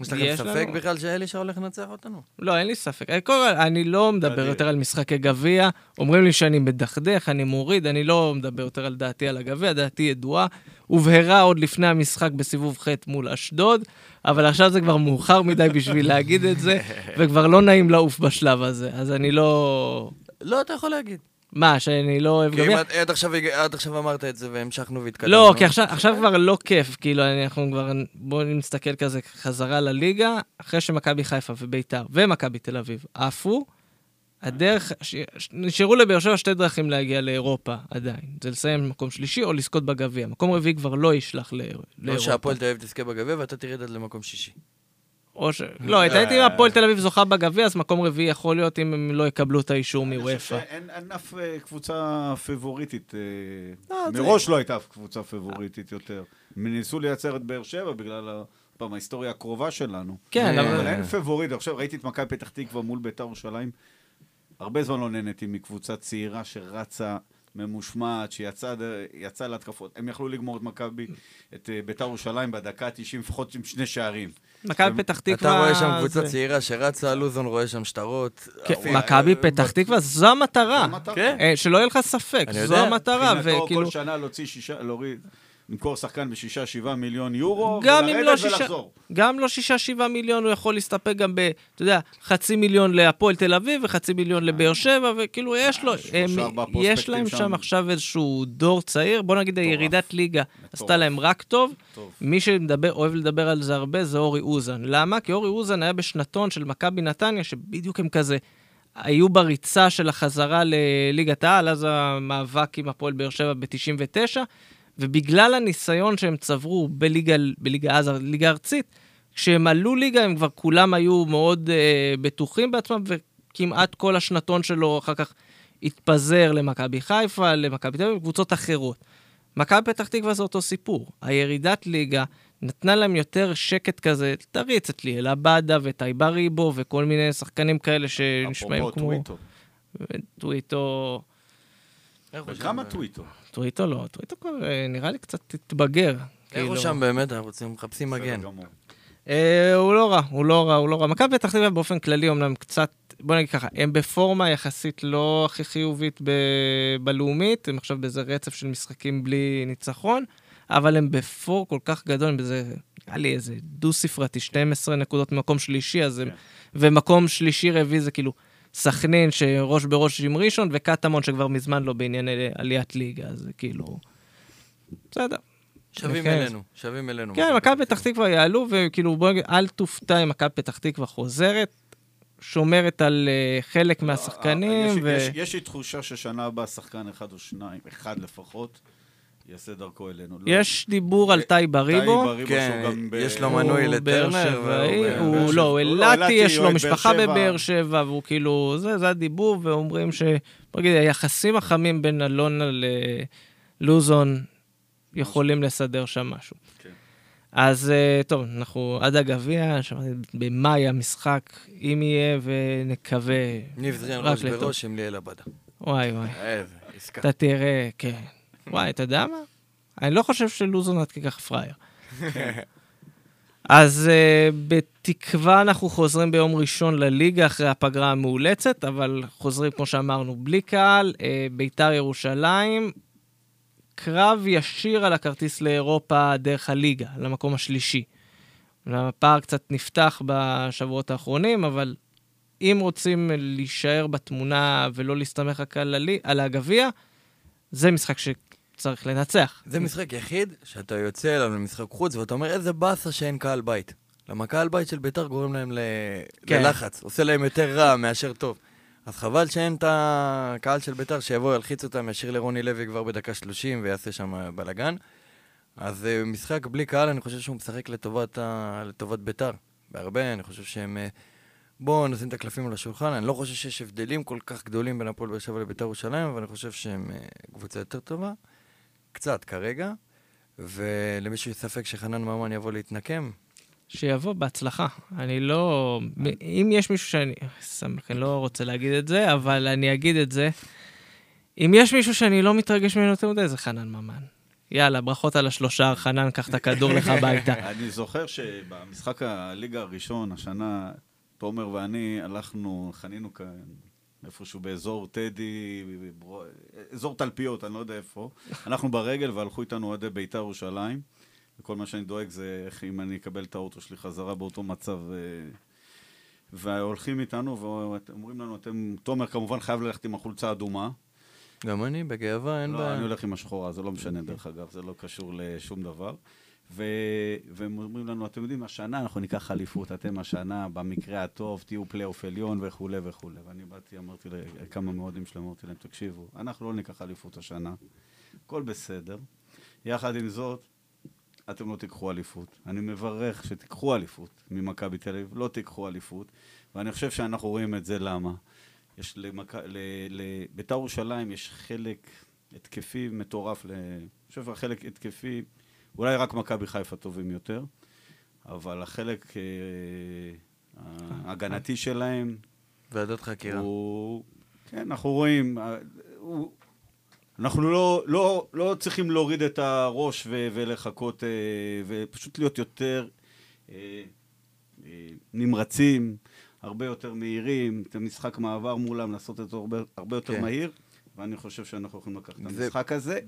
יש לכם יש ספק לנו. בכלל שאלישע הולך לנצח אותנו? לא, אין לי ספק. אני, קודם כל, אני לא מדבר. יותר על משחקי גביע. אומרים לי שאני מדכדך, אני מוריד, אני לא מדבר יותר על דעתי על הגביע, דעתי ידועה. הובהרה עוד לפני המשחק בסיבוב ח' מול אשדוד, אבל עכשיו זה כבר מאוחר מדי בשביל להגיד את זה, וכבר לא נעים לעוף בשלב הזה. אז אני לא... לא, אתה יכול להגיד. מה, שאני לא אוהב כי אם גביע? את- עד עכשיו עד עכשיו אמרת את זה והמשכנו והתקדמנו. לא, כי עכשיו, עכשיו כבר לא כיף, כאילו, אנחנו כבר, בואו נסתכל כזה חזרה לליגה, אחרי שמכבי חיפה וביתר ומכבי תל אביב עפו, הדרך, ש- ש- נשארו לבאר שבע שתי דרכים להגיע לאירופה עדיין, זה לסיים במקום שלישי או לזכות בגביע. מקום רביעי כבר לא ישלח לא לאירופה. שהפועל תל אביב תזכה בגביע ואתה תרד עד למקום שישי. או ש... לא, את הייתי אם הפועל תל אביב זוכה בגביע, אז מקום רביעי יכול להיות אם הם לא יקבלו את האישור אני מוופא. אין אף אה, קבוצה פבוריטית. אה, לא, זה- מראש לא הייתה אף קבוצה פבוריטית יותר. הם ניסו לייצר את באר שבע בגלל פעם ההיסטוריה הקרובה שלנו. כן, אה, אבל אבל... אין פבוריט. עכשיו ראיתי את מכבי פתח תקווה מול ביתר ירושלים. הרבה זמן לא נהניתי מקבוצה צעירה שרצה ממושמעת, שיצאה יצאה להתקפות. הם יכלו לגמור את מכבי, את אה, ביתר ירושלים בדקה ה-90 לפחות עם שני שערים. מכבי פתח תקווה... אתה רואה שם קבוצה צעירה שרצה, לוזון רואה שם שטרות. כן, עפים. מכבי אה, פתח אה, תקווה, זו המטרה. אה, שלא יהיה לך ספק, אני זו יודע. המטרה, מבחינתו וכאילו... כל שנה להוציא שישה, להוריד, למכור שחקן בשישה, שבעה מיליון יורו, גם אם לא ולרדת שישה, ולחזור. גם לא שישה, שבעה מיליון, הוא יכול להסתפק גם ב, אתה יודע, חצי מיליון להפועל תל אביב וחצי מיליון לבאר שבע, וכאילו יש לו, אה, הם- ארבעה יש להם שם שם. עכשיו איזשהו דור צעיר, בוא נגיד הירידת ליגה עשתה מטורף. להם רק טוב. טוב. מי שאוהב לדבר על זה הרבה זה אורי אוזן. למה? כי אורי אוזן היה בשנתון של מכבי נתניה, שבדיוק הם כזה היו בריצה של החזרה לליגת העל, אז המאבק עם הפועל באר שבע ב-99, ובגלל הניסיון שהם צברו בליגה, בליגה אז, ליגה ארצית, כשהם עלו ליגה הם כבר כולם היו מאוד אה, בטוחים בעצמם, וכמעט כל השנתון שלו אחר כך התפזר למכבי חיפה, למכבי תל אביב, קבוצות אחרות. מכבי פתח תקווה זה אותו סיפור. הירידת ליגה נתנה להם יותר שקט כזה, תריץ את ליאל עבדה וטייבה ריבו וכל מיני שחקנים כאלה שנשמעים אפרופו כמו... טוויטו. טוויטו... איך הוא כמה שם? טוויטו? טוויטו לא, טוויטו כבר אה, נראה לי קצת התבגר. איך הוא כאילו. שם באמת? אנחנו רוצים, מחפשים מגן. אה, הוא לא רע, הוא לא רע, הוא לא רע. מכבי פתח תקווה באופן כללי אומנם קצת, בוא נגיד ככה, הם בפורמה יחסית לא הכי חיובית בלאומית, הם עכשיו באיזה רצף של משחקים בלי ניצחון, אבל הם בפור כל כך גדול, הם באיזה, נראה לי איזה דו-ספרתי, 12 נקודות ממקום שלישי, אז הם, כן. ומקום שלישי-רביעי זה כאילו סכנין שראש בראש עם ראשון, וקטמון שכבר מזמן לא בענייני עליית ליגה, אז כאילו... בסדר. שווים כן. אלינו, שווים אלינו. כן, מכבי פתח תקווה יעלו, וכאילו בוא נגיד, אל תופתע אם מכבי פתח תקווה חוזרת, שומרת על אה, חלק מהשחקנים, יש- ו... יש- יש לי תחושה ששנה הבאה שחקן אחד או שניים, אחד לפחות, יעשה דרכו אלינו. לא- יש דיבור על טייבה ריבו. טייבה ריבו, כן, שהוא גם ב- יש לו הוא מנוי לטרנר, והוא- הוא באר שבע. לא, הוא לא, אילתי, אילתי יש לו משפחה. בבאר שבע, והוא כאילו, זה זה הדיבור, ואומרים ש... בוא נגיד, היחסים החמים בין אלונה ללוזון יכולים לסדר שם משהו. כן. אז אה, טוב, אנחנו עד הגביע, שמעתי במאי המשחק, אם יהיה, ונקווה ניב זריאן רק ראש לטוב. בראש עם ליאל עבדה. וואי וואי. אתה תראה, כן. וואי, אתה יודע מה? אני לא חושב שלוזון עד כך פראייר. אז uh, בתקווה אנחנו חוזרים ביום ראשון לליגה אחרי הפגרה המאולצת, אבל חוזרים, כמו שאמרנו, בלי קהל, uh, ביתר ירושלים, קרב ישיר על הכרטיס לאירופה דרך הליגה, למקום השלישי. הפער קצת נפתח בשבועות האחרונים, אבל אם רוצים להישאר בתמונה ולא להסתמך רק על, הגביע, זה משחק שצריך לנצח. זה משחק יחיד שאתה יוצא אליו למשחק חוץ ואתה אומר איזה באסה שאין קהל בית. למה קהל בית של ביתר גורם להם ל... כן. ללחץ, עושה להם יותר רע מאשר טוב. אז חבל שאין את הקהל של ביתר שיבוא ילחיץ אותם, ישאיר לרוני לוי כבר בדקה 30 ויעשה שם בלאגן. אז אה, משחק בלי קהל, אני חושב שהוא משחק לטובת, ה... לטובת ביתר. בהרבה, אני חושב שהם... אה, בואו נשים את הקלפים על השולחן, אני לא חושב שיש הבדלים כל כך גדולים בין הפועל באר שבע לביתר ירושלים, אבל אני חושב שהם אה, קבוצה יותר טובה. קצת כרגע. ולמישהו יש ספק שחנן ממן יבוא להתנקם, שיבוא בהצלחה. אני לא... אם יש מישהו שאני... סמק, אני לא רוצה להגיד את זה, אבל אני אגיד את זה. אם יש מישהו שאני לא מתרגש ממנו יותר מדי, זה חנן ממן. יאללה, ברכות על השלושה, חנן, קח את הכדור לך הביתה. אני זוכר שבמשחק הליגה הראשון, השנה, תומר ואני הלכנו, חנינו כאן איפשהו באזור טדי, אזור תלפיות, אני לא יודע איפה. הלכנו ברגל והלכו איתנו אוהדי בית"ר ירושלים. וכל מה שאני דואג זה איך אם אני אקבל את האוטו שלי חזרה באותו מצב. אה, והולכים איתנו ואומרים לנו, אתם, תומר כמובן חייב ללכת עם החולצה האדומה. גם אני, בגאווה, אין לא, בעיה. אני הולך עם השחורה, זה לא משנה דרך אגב, זה לא קשור לשום דבר. והם אומרים לנו, אתם יודעים, השנה אנחנו ניקח אליפות, אתם השנה, במקרה הטוב, תהיו פלייאוף עליון וכולי וכולי. ואני באתי, אמרתי לכמה מאוהדים שלהם, אמרתי להם, תקשיבו, אנחנו לא ניקח אליפות השנה, הכל בסדר. יחד עם זאת, אתם לא תיקחו אליפות. אני מברך שתיקחו אליפות ממכבי תל אביב, לא תיקחו אליפות, ואני חושב שאנחנו רואים את זה למה. יש למכ... ל... לבית"ר ירושלים יש חלק התקפי מטורף. אני חושב שהחלק התקפי, אולי רק מכבי חיפה טובים יותר, אבל החלק אה, ההגנתי שלהם, ועדת חקירה. הוא... כן, אנחנו רואים, אה, הוא... אנחנו לא, לא, לא צריכים להוריד את הראש ו- ולחכות, אה, ופשוט להיות יותר נמרצים, הרבה יותר מהירים, את המשחק מעבר מולם, לעשות את זה הרבה, הרבה יותר כן. מהיר, ואני חושב שאנחנו יכולים לקחת את זה- המשחק הזה.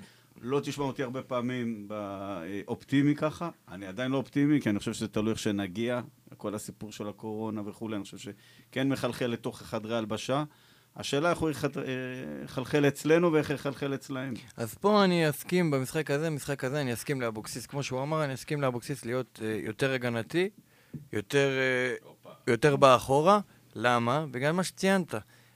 לא תשמע אותי הרבה פעמים באופטימי ככה, אני עדיין לא אופטימי, כי אני חושב שזה תלוי איך שנגיע, כל הסיפור של הקורונה וכולי, אני חושב שכן מחלחל לתוך חדרי הלבשה. השאלה איך הוא אה, יחלחל אצלנו ואיך יחלחל אצלהם. אז פה אני אסכים במשחק הזה, במשחק הזה אני אסכים לאבוקסיס, כמו שהוא אמר, אני אסכים לאבוקסיס להיות אה, יותר הגנתי, יותר, אה, יותר בא אחורה. למה? בגלל מה שציינת,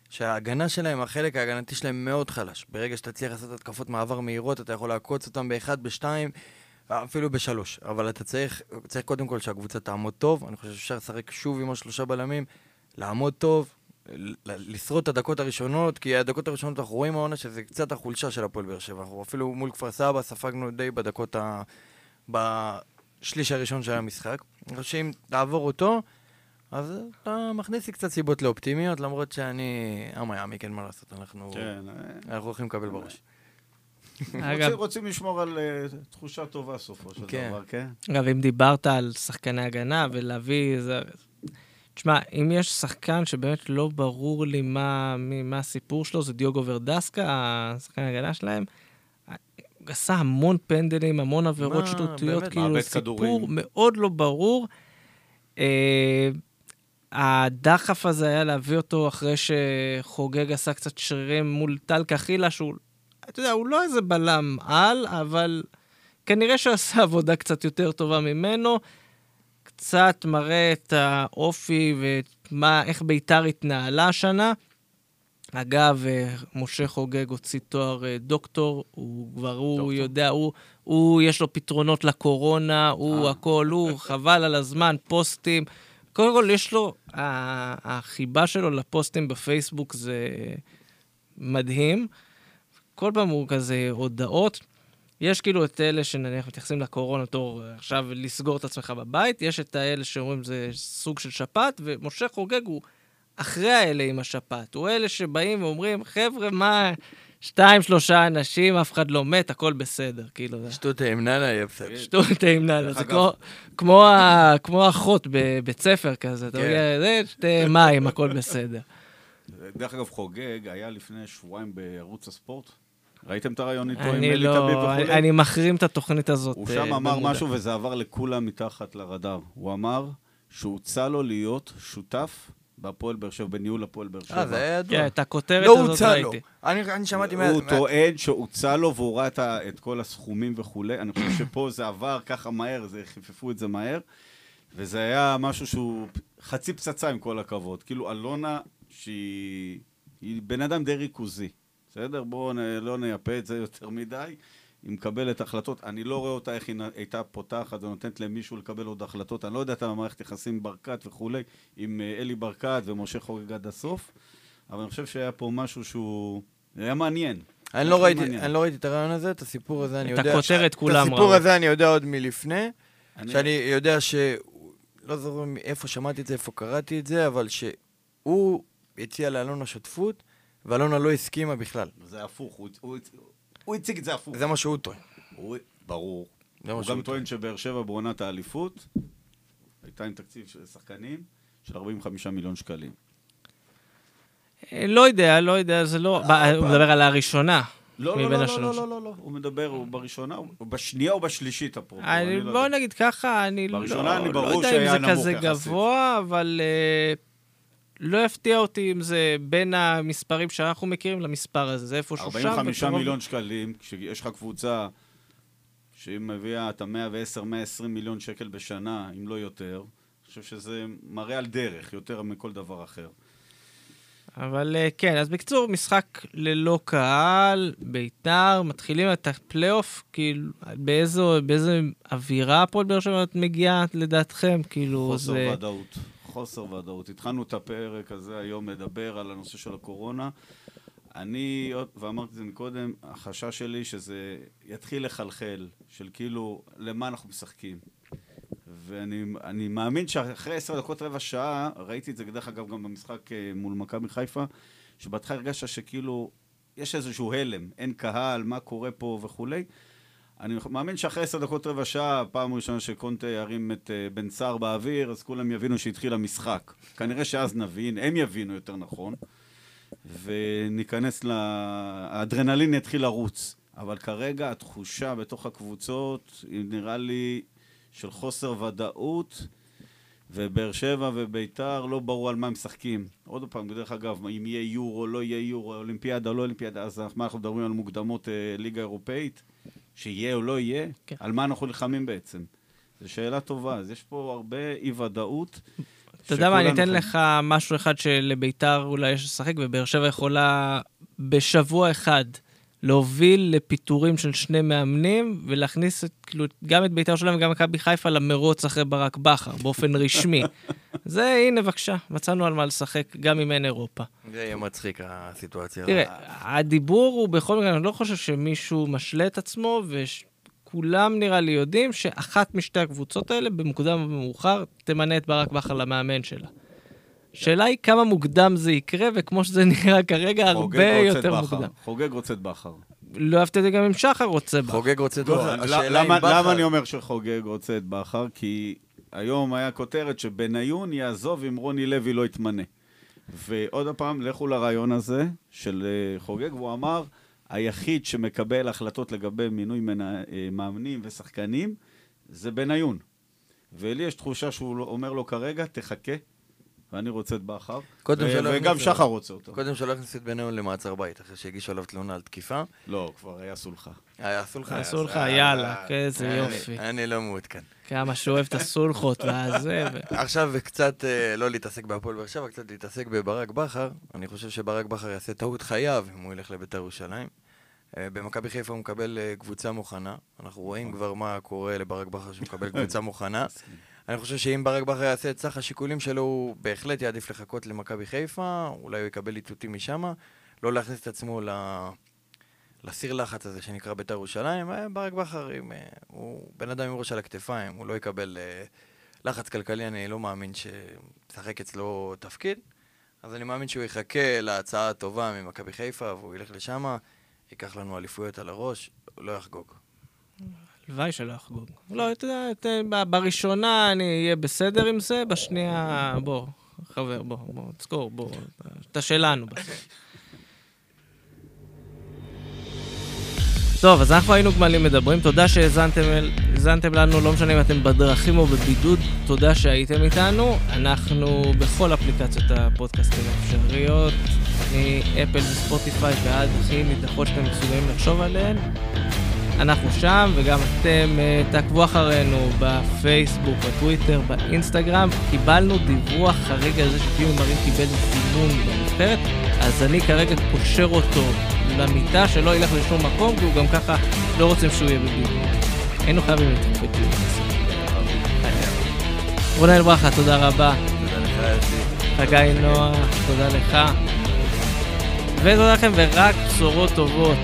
שההגנה שלהם, החלק ההגנתי שלהם מאוד חלש. ברגע שאתה תצליח לעשות התקפות מעבר מהירות, אתה יכול לעקוץ אותם באחד, בשתיים, אפילו בשלוש. אבל אתה צריך, צריך קודם כל שהקבוצה תעמוד טוב, אני חושב שאפשר לשחק שוב עם השלושה בלמים, לעמוד טוב, לשרוד את הדקות הראשונות, כי הדקות הראשונות אנחנו רואים העונה שזה קצת החולשה של הפועל באר שבע. אנחנו אפילו מול כפר סבא ספגנו די בדקות ה... בשליש הראשון של המשחק. אני חושב שאם תעבור אותו, אז אתה מכניס לי קצת סיבות לאופטימיות, למרות שאני... אמה יעמיק, אין מה לעשות, אנחנו... כן. אנחנו הולכים לקבל בראש. אגב, רוצים, לשמור על אה, תחושה טובה סופו של כן. דבר, כן? אגב, אם דיברת על שחקני הגנה ולהביא... זה... תשמע, אם יש שחקן שבאמת לא ברור לי מה, מי, מה הסיפור שלו, זה דיוגו ורדסקה, השחקן ההגנה שלהם. הוא עשה המון פנדלים, המון עבירות שטותיות? כאילו סיפור כדורים. מאוד לא ברור. אה, הדחף הזה היה להביא אותו אחרי שחוגג עשה קצת שרירים מול טל קחילה, שהוא, אתה יודע, הוא לא איזה בלם על, אבל כנראה שהוא עשה עבודה קצת יותר טובה ממנו. קצת מראה את האופי ואיך ביתר התנהלה השנה. אגב, אה, משה חוגג הוציא תואר אה, דוקטור, הוא כבר, הוא דוקטור. יודע, הוא, הוא, יש לו פתרונות לקורונה, הוא אה. הכל, הוא, חבל על הזמן, פוסטים. קודם כל, יש לו, החיבה שלו לפוסטים בפייסבוק זה מדהים. כל פעם הוא כזה הודעות. יש כאילו את אלה שנניח מתייחסים לקורונה בתור אה, עכשיו לסגור את עצמך בבית, יש את האלה שאומרים זה סוג של שפעת, ומשה חוגג הוא אחרי האלה עם השפעת. הוא אלה שבאים ואומרים, חבר'ה, מה, שתיים, שלושה אנשים, אף אחד לא מת, הכל בסדר, כאילו. שטות עם ננה יהיה בסדר. ההמננה, דרך זה כמו- כמו ה- כמו אחות בבית ספר כזה, אתה. יודע, זה, שתה מים, הכל בסדר. דרך אגב, חוגג היה לפני שבועיים בערוץ הספורט. ראיתם את הרעיון איתו עם אני אלי לא, טביב אני- וכולי? אני מחרים את התוכנית הזאת. הוא אה, שם אמר. משהו וזה עבר לכולם מתחת לרדאר. הוא אמר שהוצע לו להיות שותף בהפועל באר שבע, בניהול הפועל באר שבע. אה, זה היה ידוע. כן, את הכותרת לא הזאת הוצע לו. ראיתי. אני אני שמעתי מה... הוא מה- טוען שהוצע לו והוא ראה את כל הסכומים וכולי. אני חושב שפה זה עבר ככה מהר, זה חיפפו את זה מהר. וזה היה משהו שהוא חצי פצצה עם כל הכבוד. כאילו, אלונה, שהיא היא בן אדם די ריכוזי. בסדר? בואו נ- לא נייפה את זה יותר מדי. היא מקבלת החלטות. אני לא רואה אותה איך היא הייתה פותחת ונותנת למישהו לקבל עוד החלטות. אני לא יודע את המערכת יחסים עם ברקת וכולי, עם אה, אלי ברקת ומשה חוגג עד הסוף, אבל אני חושב שהיה פה משהו שהוא... היה מעניין. אני לא ראיתי, מעניין. אני לא ראיתי את הרעיון הזה, את הסיפור הזה אני את יודע... הכותרת את כולם הסיפור ראו. הזה אני יודע עוד מלפני, אני- שאני יודע ש... לא זוכר מאיפה שמעתי את זה, איפה קראתי את זה, אבל שהוא הציע לאלונה שותפות, ואלונה לא הסכימה בכלל. זה הפוך, הוא, הוא, הוא הציג את זה הפוך. זה מה שהוא טוען. ברור. הוא גם טוען שבאר שבע בעונת האליפות הייתה עם תקציב של שחקנים של 45 מיליון שקלים. אה, לא יודע, לא יודע, זה לא... ב- הוא מדבר על הראשונה. לא, לא, לא, לא. לא, לא, לא, לא, הוא מדבר, הוא בראשונה, הוא בשנייה או בשלישית אפרופו. אני- אני לא בוא. נגיד ככה, אני לא לא יודע אם זה כזה. גבוה, אבל אה, לא יפתיע אותי אם זה בין המספרים שאנחנו מכירים למספר הזה. זה איפשהו שם. 45 וקרוב- מיליון שקלים, כשיש לך קבוצה שהיא מביאה את ה-110-120 מיליון שקל בשנה, אם לא יותר, אני חושב שזה מראה על דרך יותר מכל דבר אחר. אבל אה, כן, אז בקיצור, משחק ללא קהל, ביתר, מתחילים את הפלייאוף, כאילו, באיזו, באיזו אווירה הפועל באר שבע את מגיעה לדעתכם? כאילו, חוסר זה... ודאות. חוסר ודאות. התחלנו את הפרק הזה היום לדבר על הנושא של הקורונה. אני, ואמרתי את זה מקודם, החשש שלי שזה יתחיל לחלחל, של כאילו, למה אנחנו משחקים. ואני אני מאמין שאחרי עשר דקות, רבע שעה, ראיתי את זה דרך אגב גם במשחק אה, מול מכבי חיפה, שבהתחלה הרגשת שכאילו, יש איזשהו הלם, אין קהל, מה קורה פה וכולי. אני מאמין שאחרי עשר דקות רבע שעה, פעם ראשונה שקונטה ירים את uh, בן סער באוויר, אז כולם יבינו שהתחיל המשחק. כנראה שאז נבין, הם יבינו יותר נכון, וניכנס ל... האדרנלין יתחיל לרוץ. אבל כרגע התחושה בתוך הקבוצות היא נראה לי של חוסר ודאות, ובאר שבע וביתר לא ברור על מה הם משחקים. עוד פעם, דרך אגב, אם יהיה יורו, לא יהיה יורו, אולימפיאדה, לא אולימפיאדה, אז מה אנחנו מדברים על מוקדמות אה, ליגה אירופאית? שיהיה או לא יהיה? כן. על מה אנחנו נלחמים בעצם? זו שאלה טובה, אז יש פה הרבה אי-ודאות. אתה יודע מה, אני אתן לך משהו אחד שלביתר אולי יש לשחק, ובאר שבע יכולה בשבוע אחד להוביל לפיטורים של שני מאמנים, ולהכניס את, כאילו, גם את ביתר שלהם וגם מכבי חיפה למרוץ אחרי ברק בכר, באופן רשמי. זה, הנה, בבקשה, מצאנו על מה לשחק, גם אם אין אירופה. זה יהיה מצחיק, הסיטואציה. תראה, הדיבור הוא בכל מקרה, אני לא חושב שמישהו משלה את עצמו, וכולם נראה לי יודעים שאחת משתי הקבוצות האלה, במוקדם או במאוחר, תמנה את ברק בכר למאמן שלה. השאלה היא כמה מוקדם זה יקרה, וכמו שזה נראה כרגע, הרבה יותר בכר. מוקדם. חוגג רוצה את בכר. לא אהבתי את זה גם אם שחר רוצה בכר. חוגג רוצה את לא, בכר. ל- השאלה אם למה, בכר... למה אני אומר שחוגג רוצה את בכר? כי היום היה כותרת שבניון יעזוב אם רוני לוי לא יתמנה. ועוד פעם, לכו לרעיון הזה של אה, חוגג, והוא אמר, היחיד שמקבל החלטות לגבי מינוי מנה, אה, מאמנים ושחקנים זה בניון. ולי יש תחושה שהוא אומר לו כרגע, תחכה, ואני רוצה את בכר. וגם שחר רוצה אותו. קודם שלא הכניס את בניון למעצר בית, אחרי שהגישו עליו תלונה על תקיפה. לא, כבר היה סולחה. היה. עשו לך, אה, יאללה, איזה יופי. אני לא מעודכן. כמה שהוא אוהב את הסולחות והזה. ו- עכשיו קצת אה, לא להתעסק בהפועל באר שבע, קצת להתעסק בברק בכר. אני חושב שברק בכר יעשה טעות חייו אם הוא ילך לבית"ר ירושלים. אה, במכבי חיפה הוא מקבל אה, קבוצה מוכנה. אנחנו רואים כבר מה קורה לברק בכר שהוא מקבל קבוצה מוכנה. אני חושב שאם ברק בכר יעשה את סך השיקולים שלו, הוא בהחלט יעדיף לחכות למכבי חיפה, אולי הוא יקבל איתותים משם, לא להכניס את עצמו ל... לסיר לחץ הזה שנקרא בית"ר ירושלים, אה, ברק בכר, אה, הוא בן אדם עם ראש על הכתפיים, הוא לא יקבל אה, לחץ כלכלי, אני לא מאמין שמשחק אצלו תפקיד. אז אני מאמין שהוא יחכה להצעה הטובה ממכבי חיפה, והוא ילך לשם, ייקח לנו אליפויות על הראש, לא יחגוג. הלוואי שלא יחגוג. לא, אתה יודע, ת- ב- בראשונה אני אהיה בסדר עם זה, בשנייה, בוא, חבר, בוא, בוא, תזכור, בוא, אתה שלנו בסוף. טוב, אז אנחנו היינו גמלים מדברים, תודה שהאזנתם לנו, לא משנה אם אתם בדרכים או בבידוד, תודה שהייתם איתנו. אנחנו בכל אפליקציות הפודקאסטים האפשריות, מאפל וספוטיפיי ועד הכי נידחות שאתם מסוגלים לחשוב עליהן. אנחנו שם, וגם אתם אה, תעקבו אחרינו בפייסבוק, בטוויטר, באינסטגרם. קיבלנו דיווח חריג על זה שפיומי מרין קיבל זימון בנבחרת, אז אני כרגע קושר אותו למיטה, שלא ילך לשום מקום, כי הוא גם ככה לא רוצים שהוא יהיה בבידוד. היינו חייבים לתת בדיוק. רונן ברכה, תודה רבה. תודה לך, יוסי. חגי נוח, תודה לך. ותודה לכם, ורק בשורות טובות.